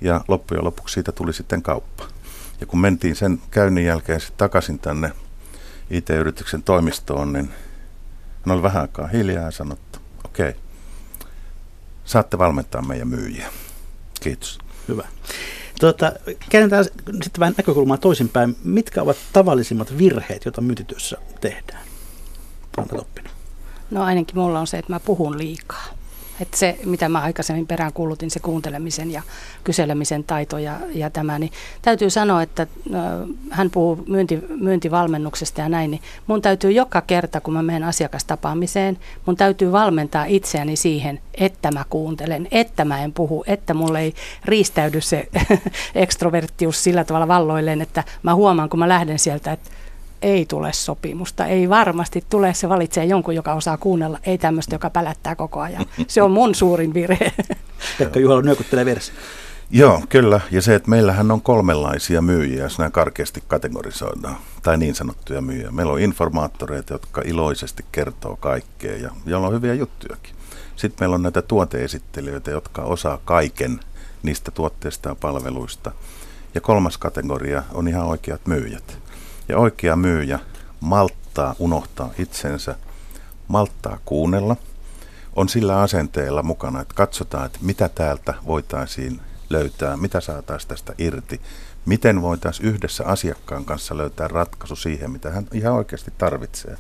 E: Ja loppujen lopuksi siitä tuli sitten kauppa. Ja kun mentiin sen käynnin jälkeen sitten takaisin tänne IT-yrityksen toimistoon, niin hän oli vähän aikaa hiljaa ja sanoi, että okei, okay, saatte valmentaa meidän myyjiä. Kiitos.
C: Hyvä. Tuota, käännetään sitten vähän näkökulmaa toisinpäin. Mitkä ovat tavallisimmat virheet, joita myyntityössä tehdään?
D: No ainakin mulla on se, että mä puhun liikaa. Että se, mitä mä aikaisemmin perään kuulutin, se kuuntelemisen ja kyselemisen taito ja, ja tämä, niin täytyy sanoa, että äh, hän puhuu myynti, myyntivalmennuksesta ja näin, niin mun täytyy joka kerta, kun mä menen asiakastapaamiseen, mun täytyy valmentaa itseäni siihen, että mä kuuntelen, että mä en puhu, että mulle ei riistäydy se ekstroverttius sillä tavalla valloilleen, että mä huomaan, kun mä lähden sieltä, että ei tule sopimusta. Ei varmasti tule. Se valitsee jonkun, joka osaa kuunnella. Ei tämmöistä, joka pälättää koko ajan. Se on mun suurin virhe.
C: Pekka Juhalo nyökyttelee vieressä.
E: Joo, kyllä. Ja se, että meillähän on kolmenlaisia myyjiä, jos nämä karkeasti kategorisoidaan, tai niin sanottuja myyjiä. Meillä on informaattoreita, jotka iloisesti kertoo kaikkea ja joilla on hyviä juttujakin. Sitten meillä on näitä tuoteesittelijöitä, jotka osaa kaiken niistä tuotteista ja palveluista. Ja kolmas kategoria on ihan oikeat myyjät. Ja oikea myyjä malttaa unohtaa itsensä, malttaa kuunnella, on sillä asenteella mukana, että katsotaan, että mitä täältä voitaisiin löytää, mitä saataisiin tästä irti, miten voitaisiin yhdessä asiakkaan kanssa löytää ratkaisu siihen, mitä hän ihan oikeasti tarvitsee.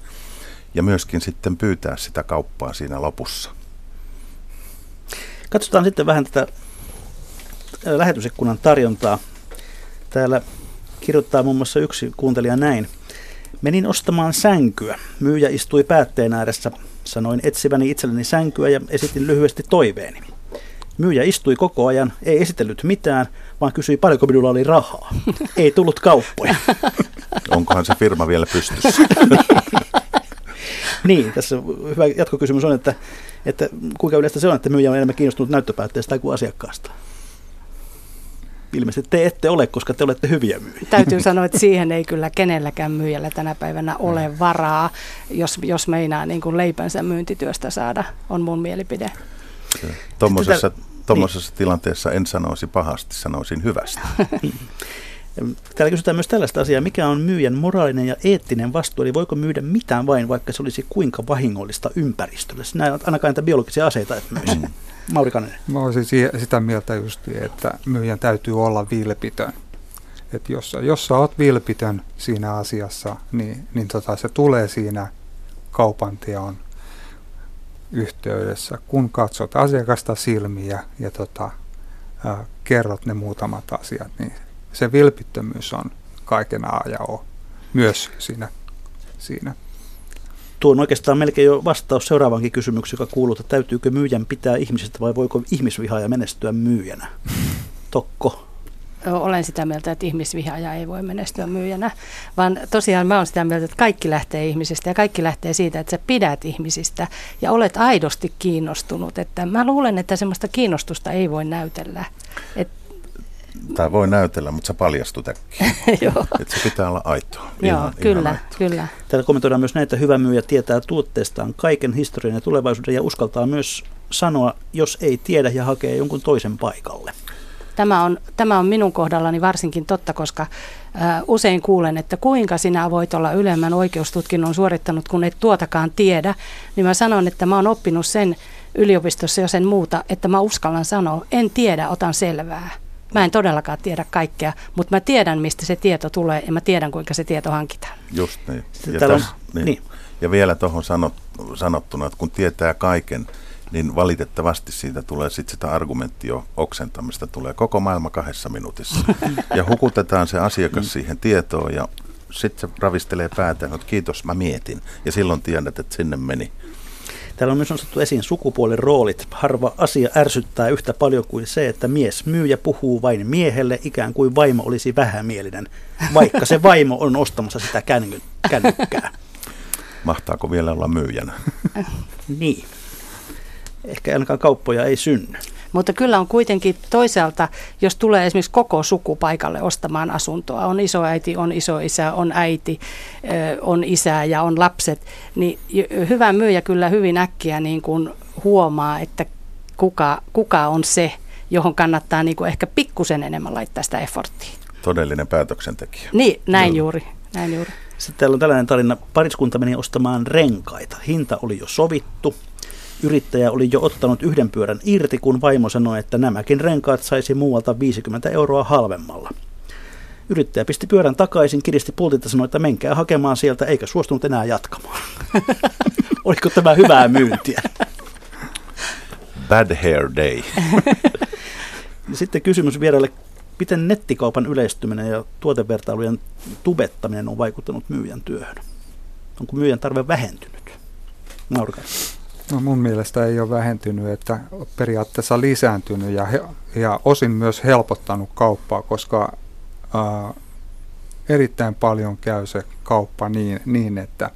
E: Ja myöskin sitten pyytää sitä kauppaa siinä lopussa.
C: Katsotaan sitten vähän tätä lähetysikkunan tarjontaa. Täällä Kirjoittaa muun muassa yksi kuuntelija näin. Menin ostamaan sänkyä. Myyjä istui päätteen ääressä. Sanoin etsiväni itselleni sänkyä ja esitin lyhyesti toiveeni. Myyjä istui koko ajan, ei esitellyt mitään, vaan kysyi paljonko minulla oli rahaa. Ei tullut kauppoja.
E: Onkohan se firma vielä pystyssä?
C: niin, tässä hyvä jatkokysymys on, että, että kuinka yleistä se on, että myyjä on enemmän kiinnostunut näyttöpäätteestä kuin asiakkaasta ilmeisesti te ette ole, koska te olette hyviä myyjiä.
D: Täytyy sanoa, että siihen ei kyllä kenelläkään myyjällä tänä päivänä ole mm. varaa, jos, jos meinaa niin kuin leipänsä myyntityöstä saada, on mun mielipide.
E: Tuommoisessa Tuommoisessa niin. tilanteessa en sanoisi pahasti, sanoisin hyvästä.
C: Täällä kysytään myös tällaista asiaa, mikä on myyjän moraalinen ja eettinen vastuu, eli voiko myydä mitään vain, vaikka se olisi kuinka vahingollista ympäristölle. Sinä ainakaan näitä biologisia aseita et myisi. Mm. Mauri Kanen.
F: Mä olisin sitä mieltä just, että myyjän täytyy olla vilpitön. Että jos, jos sä oot vilpitön siinä asiassa, niin, niin tota, se tulee siinä kaupanteon yhteydessä, kun katsot asiakasta silmiä ja tota, ää, kerrot ne muutamat asiat, niin se vilpittömyys on kaiken A ja O myös siinä, siinä
C: Tuo on oikeastaan melkein jo vastaus seuraavankin kysymykseen, joka kuuluu, että täytyykö myyjän pitää ihmisestä vai voiko ihmisvihaaja menestyä myyjänä? Tokko.
D: Olen sitä mieltä, että ihmisvihaaja ei voi menestyä myyjänä, vaan tosiaan mä olen sitä mieltä, että kaikki lähtee ihmisistä ja kaikki lähtee siitä, että sä pidät ihmisistä ja olet aidosti kiinnostunut. Että mä luulen, että semmoista kiinnostusta ei voi näytellä. Että
E: tai voi näytellä, mutta se paljastut äkkiä. että se pitää olla aitoa.
D: Joo, ihan, kyllä, ihan aitoa. kyllä.
C: Täällä kommentoidaan myös näitä, hyvä myyjä tietää tuotteestaan kaiken historian ja tulevaisuuden ja uskaltaa myös sanoa, jos ei tiedä ja hakee jonkun toisen paikalle.
D: Tämä on, tämä on minun kohdallani varsinkin totta, koska ä, usein kuulen, että kuinka sinä voit olla ylemmän oikeustutkinnon suorittanut, kun et tuotakaan tiedä. Niin mä sanon, että mä oon oppinut sen yliopistossa jo sen muuta, että mä uskallan sanoa, en tiedä, otan selvää. Mä en todellakaan tiedä kaikkea, mutta mä tiedän, mistä se tieto tulee ja mä tiedän, kuinka se tieto hankitaan.
E: Just niin. Ja,
C: Täällä on-
E: täs, niin.
C: niin.
E: ja vielä tuohon sanot, sanottuna, että kun tietää kaiken, niin valitettavasti siitä tulee sitten sitä argumenttio oksentamista, tulee koko maailma kahdessa minuutissa. ja hukutetaan se asiakas siihen tietoon ja sitten se ravistelee päätään, että kiitos, mä mietin. Ja silloin tiedät, että sinne meni.
C: Täällä on myös nostettu esiin sukupuolen roolit. Harva asia ärsyttää yhtä paljon kuin se, että mies myy ja puhuu vain miehelle, ikään kuin vaimo olisi vähämielinen, vaikka se vaimo on ostamassa sitä känny- kännykkää.
E: Mahtaako vielä olla myyjänä?
C: Niin. Ehkä ainakaan kauppoja ei synny.
D: Mutta kyllä on kuitenkin toisaalta, jos tulee esimerkiksi koko suku paikalle ostamaan asuntoa, on isoäiti, on isoisä, on äiti, on isä ja on lapset, niin hyvä myyjä kyllä hyvin äkkiä niin kuin huomaa, että kuka, kuka on se, johon kannattaa niin kuin ehkä pikkusen enemmän laittaa sitä efforttia.
E: Todellinen päätöksentekijä.
D: Niin, näin juuri, näin juuri.
C: Sitten täällä on tällainen tarina. Pariskunta meni ostamaan renkaita. Hinta oli jo sovittu. Yrittäjä oli jo ottanut yhden pyörän irti, kun vaimo sanoi, että nämäkin renkaat saisi muualta 50 euroa halvemmalla. Yrittäjä pisti pyörän takaisin, kiristi pultit ja sanoi, että menkää hakemaan sieltä, eikä suostunut enää jatkamaan. Oliko tämä hyvää myyntiä?
E: Bad hair day.
C: Sitten kysymys vieraille, miten nettikaupan yleistyminen ja tuotevertailujen tubettaminen on vaikuttanut myyjän työhön? Onko myyjän tarve vähentynyt? Naurikas.
F: No mun mielestä ei ole vähentynyt, että periaatteessa lisääntynyt ja, he, ja osin myös helpottanut kauppaa, koska ää, erittäin paljon käy se kauppa niin, niin että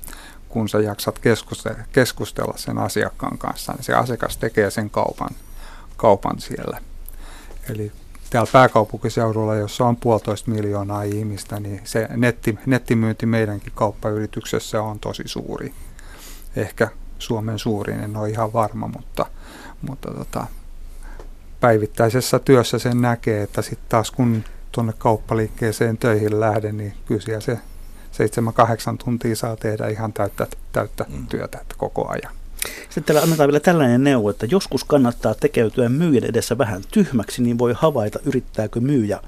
F: kun sä jaksat keskustella, keskustella sen asiakkaan kanssa, niin se asiakas tekee sen kaupan, kaupan siellä. Eli täällä pääkaupunkiseudulla, jossa on puolitoista miljoonaa ihmistä, niin se netti, nettimyynti meidänkin kauppayrityksessä on tosi suuri. Ehkä Suomen suurin, en ole ihan varma, mutta, mutta tota, päivittäisessä työssä sen näkee, että sitten taas kun tuonne kauppaliikkeeseen töihin lähden, niin kyllä siellä se 7-8 tuntia saa tehdä ihan täyttä, täyttä mm. työtä että koko ajan.
C: Sitten täällä annetaan vielä tällainen neuvo, että joskus kannattaa tekeytyä myyjän edessä vähän tyhmäksi, niin voi havaita, yrittääkö myyjä.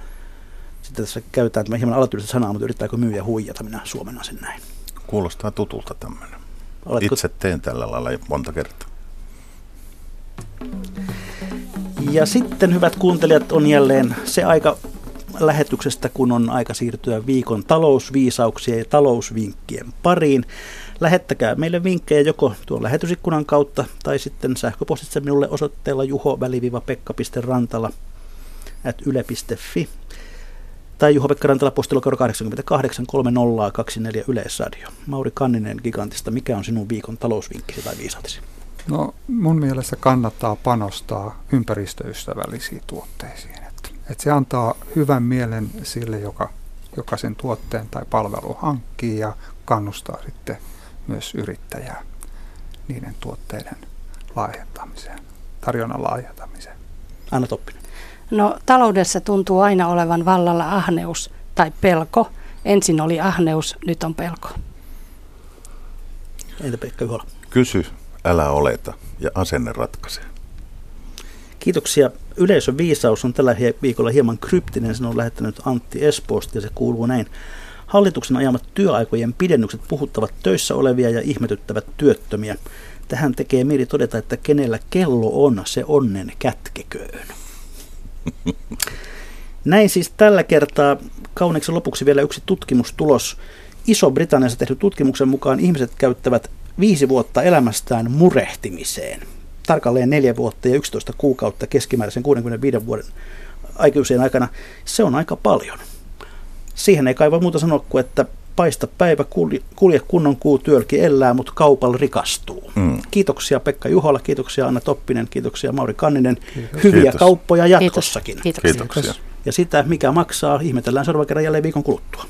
C: Sitten tässä käytetään tämä hieman alatyylistä sanaa, mutta yrittääkö myyjä huijata, minä suomennan sen näin.
E: Kuulostaa tutulta tämmöinen.
C: Oletko...
E: Itse teen tällä lailla monta kertaa.
C: Ja sitten, hyvät kuuntelijat, on jälleen se aika lähetyksestä, kun on aika siirtyä viikon talousviisauksien ja talousvinkkien pariin. Lähettäkää meille vinkkejä joko tuon lähetysikkunan kautta tai sitten sähköpostitse minulle osoitteella juho-pekka.rantala at yle.fi tai Juho-Pekka Rantala postilokero 88 3024 Yleisradio. Mauri Kanninen Gigantista, mikä on sinun viikon talousvinkkisi tai viisautesi?
F: No mun mielestä kannattaa panostaa ympäristöystävällisiin tuotteisiin. Että, että se antaa hyvän mielen sille, joka, joka sen tuotteen tai palvelun hankkii ja kannustaa sitten myös yrittäjää niiden tuotteiden laajentamiseen, tarjonnan laajentamiseen.
C: Anna Toppinen.
D: No taloudessa tuntuu aina olevan vallalla ahneus tai pelko. Ensin oli ahneus, nyt on pelko.
C: Entä Pekka Juhola?
E: Kysy, älä oleta ja asenne ratkaisee.
C: Kiitoksia. Yleisön viisaus on tällä viikolla hieman kryptinen. Sen on lähettänyt Antti Espoosta ja se kuuluu näin. Hallituksen ajamat työaikojen pidennykset puhuttavat töissä olevia ja ihmetyttävät työttömiä. Tähän tekee mieli todeta, että kenellä kello on, se onnen kätkeköön. Näin siis tällä kertaa kauneeksi lopuksi vielä yksi tutkimustulos. Iso-Britanniassa tehty tutkimuksen mukaan ihmiset käyttävät viisi vuotta elämästään murehtimiseen. Tarkalleen neljä vuotta ja 11 kuukautta keskimääräisen 65 vuoden aikuisien aikana. Se on aika paljon. Siihen ei kai voi muuta sanoa kuin, että paista päivä, kulje, kunnon kuu, työlki elää, mutta kaupalla rikastuu. Mm. Kiitoksia Pekka Juhola, kiitoksia Anna Toppinen, kiitoksia Mauri Kanninen. Kiitos. Hyviä
E: Kiitos.
C: kauppoja jatkossakin.
D: Kiitos. Kiitoksia.
E: Kiitoksia.
C: Ja sitä, mikä maksaa, ihmetellään seuraavan kerran jälleen viikon kuluttua.